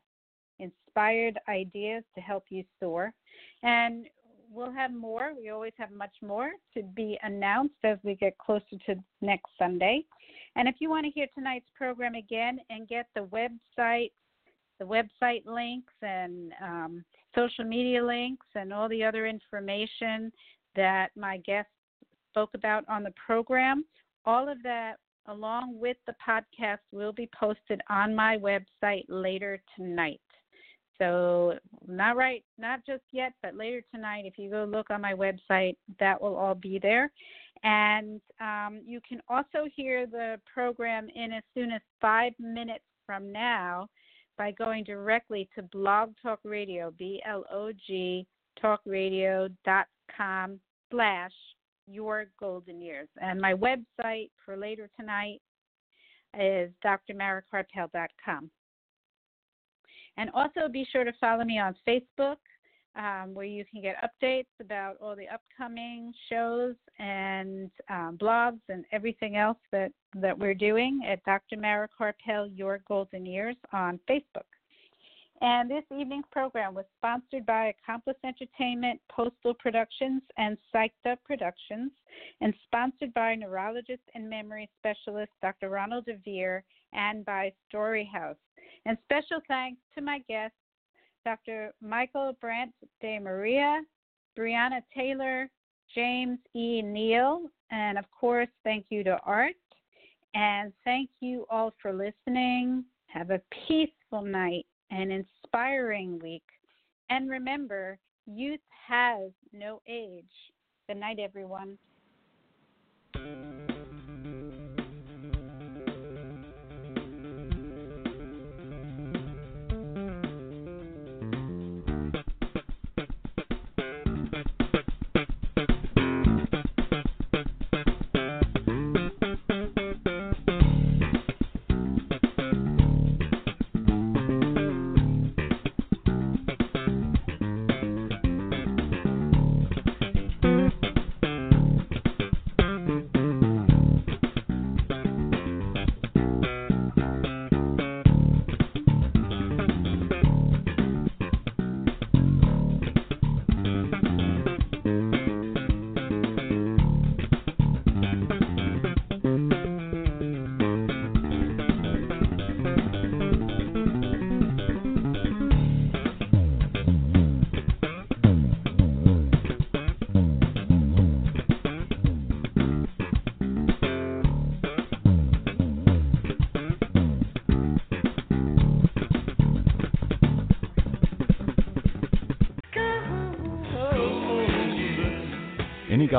Inspired Ideas to Help You Soar. And we'll have more. We always have much more to be announced as we get closer to next Sunday. And if you want to hear tonight's program again and get the website, the website links and um, social media links and all the other information that my guests spoke about on the program, all of that along with the podcast will be posted on my website later tonight. So not right, not just yet, but later tonight. If you go look on my website, that will all be there, and um, you can also hear the program in as soon as five minutes from now by going directly to Blog Talk Radio, B L O G talkradio.com slash your golden years. And my website for later tonight is drmarakarpel.com. And also be sure to follow me on Facebook, um, where you can get updates about all the upcoming shows and um, blogs and everything else that, that we're doing at Dr. Mara Karpel, Your Golden Years on Facebook. And this evening's program was sponsored by Accomplice Entertainment, Postal Productions, and Psyched Up Productions, and sponsored by neurologist and memory specialist Dr. Ronald DeVere and by Storyhouse. And special thanks to my guests, Dr. Michael Brandt de Maria, Brianna Taylor, James E. Neal, and of course, thank you to Art. And thank you all for listening. Have a peaceful night and inspiring week. And remember, youth has no age. Good night, everyone.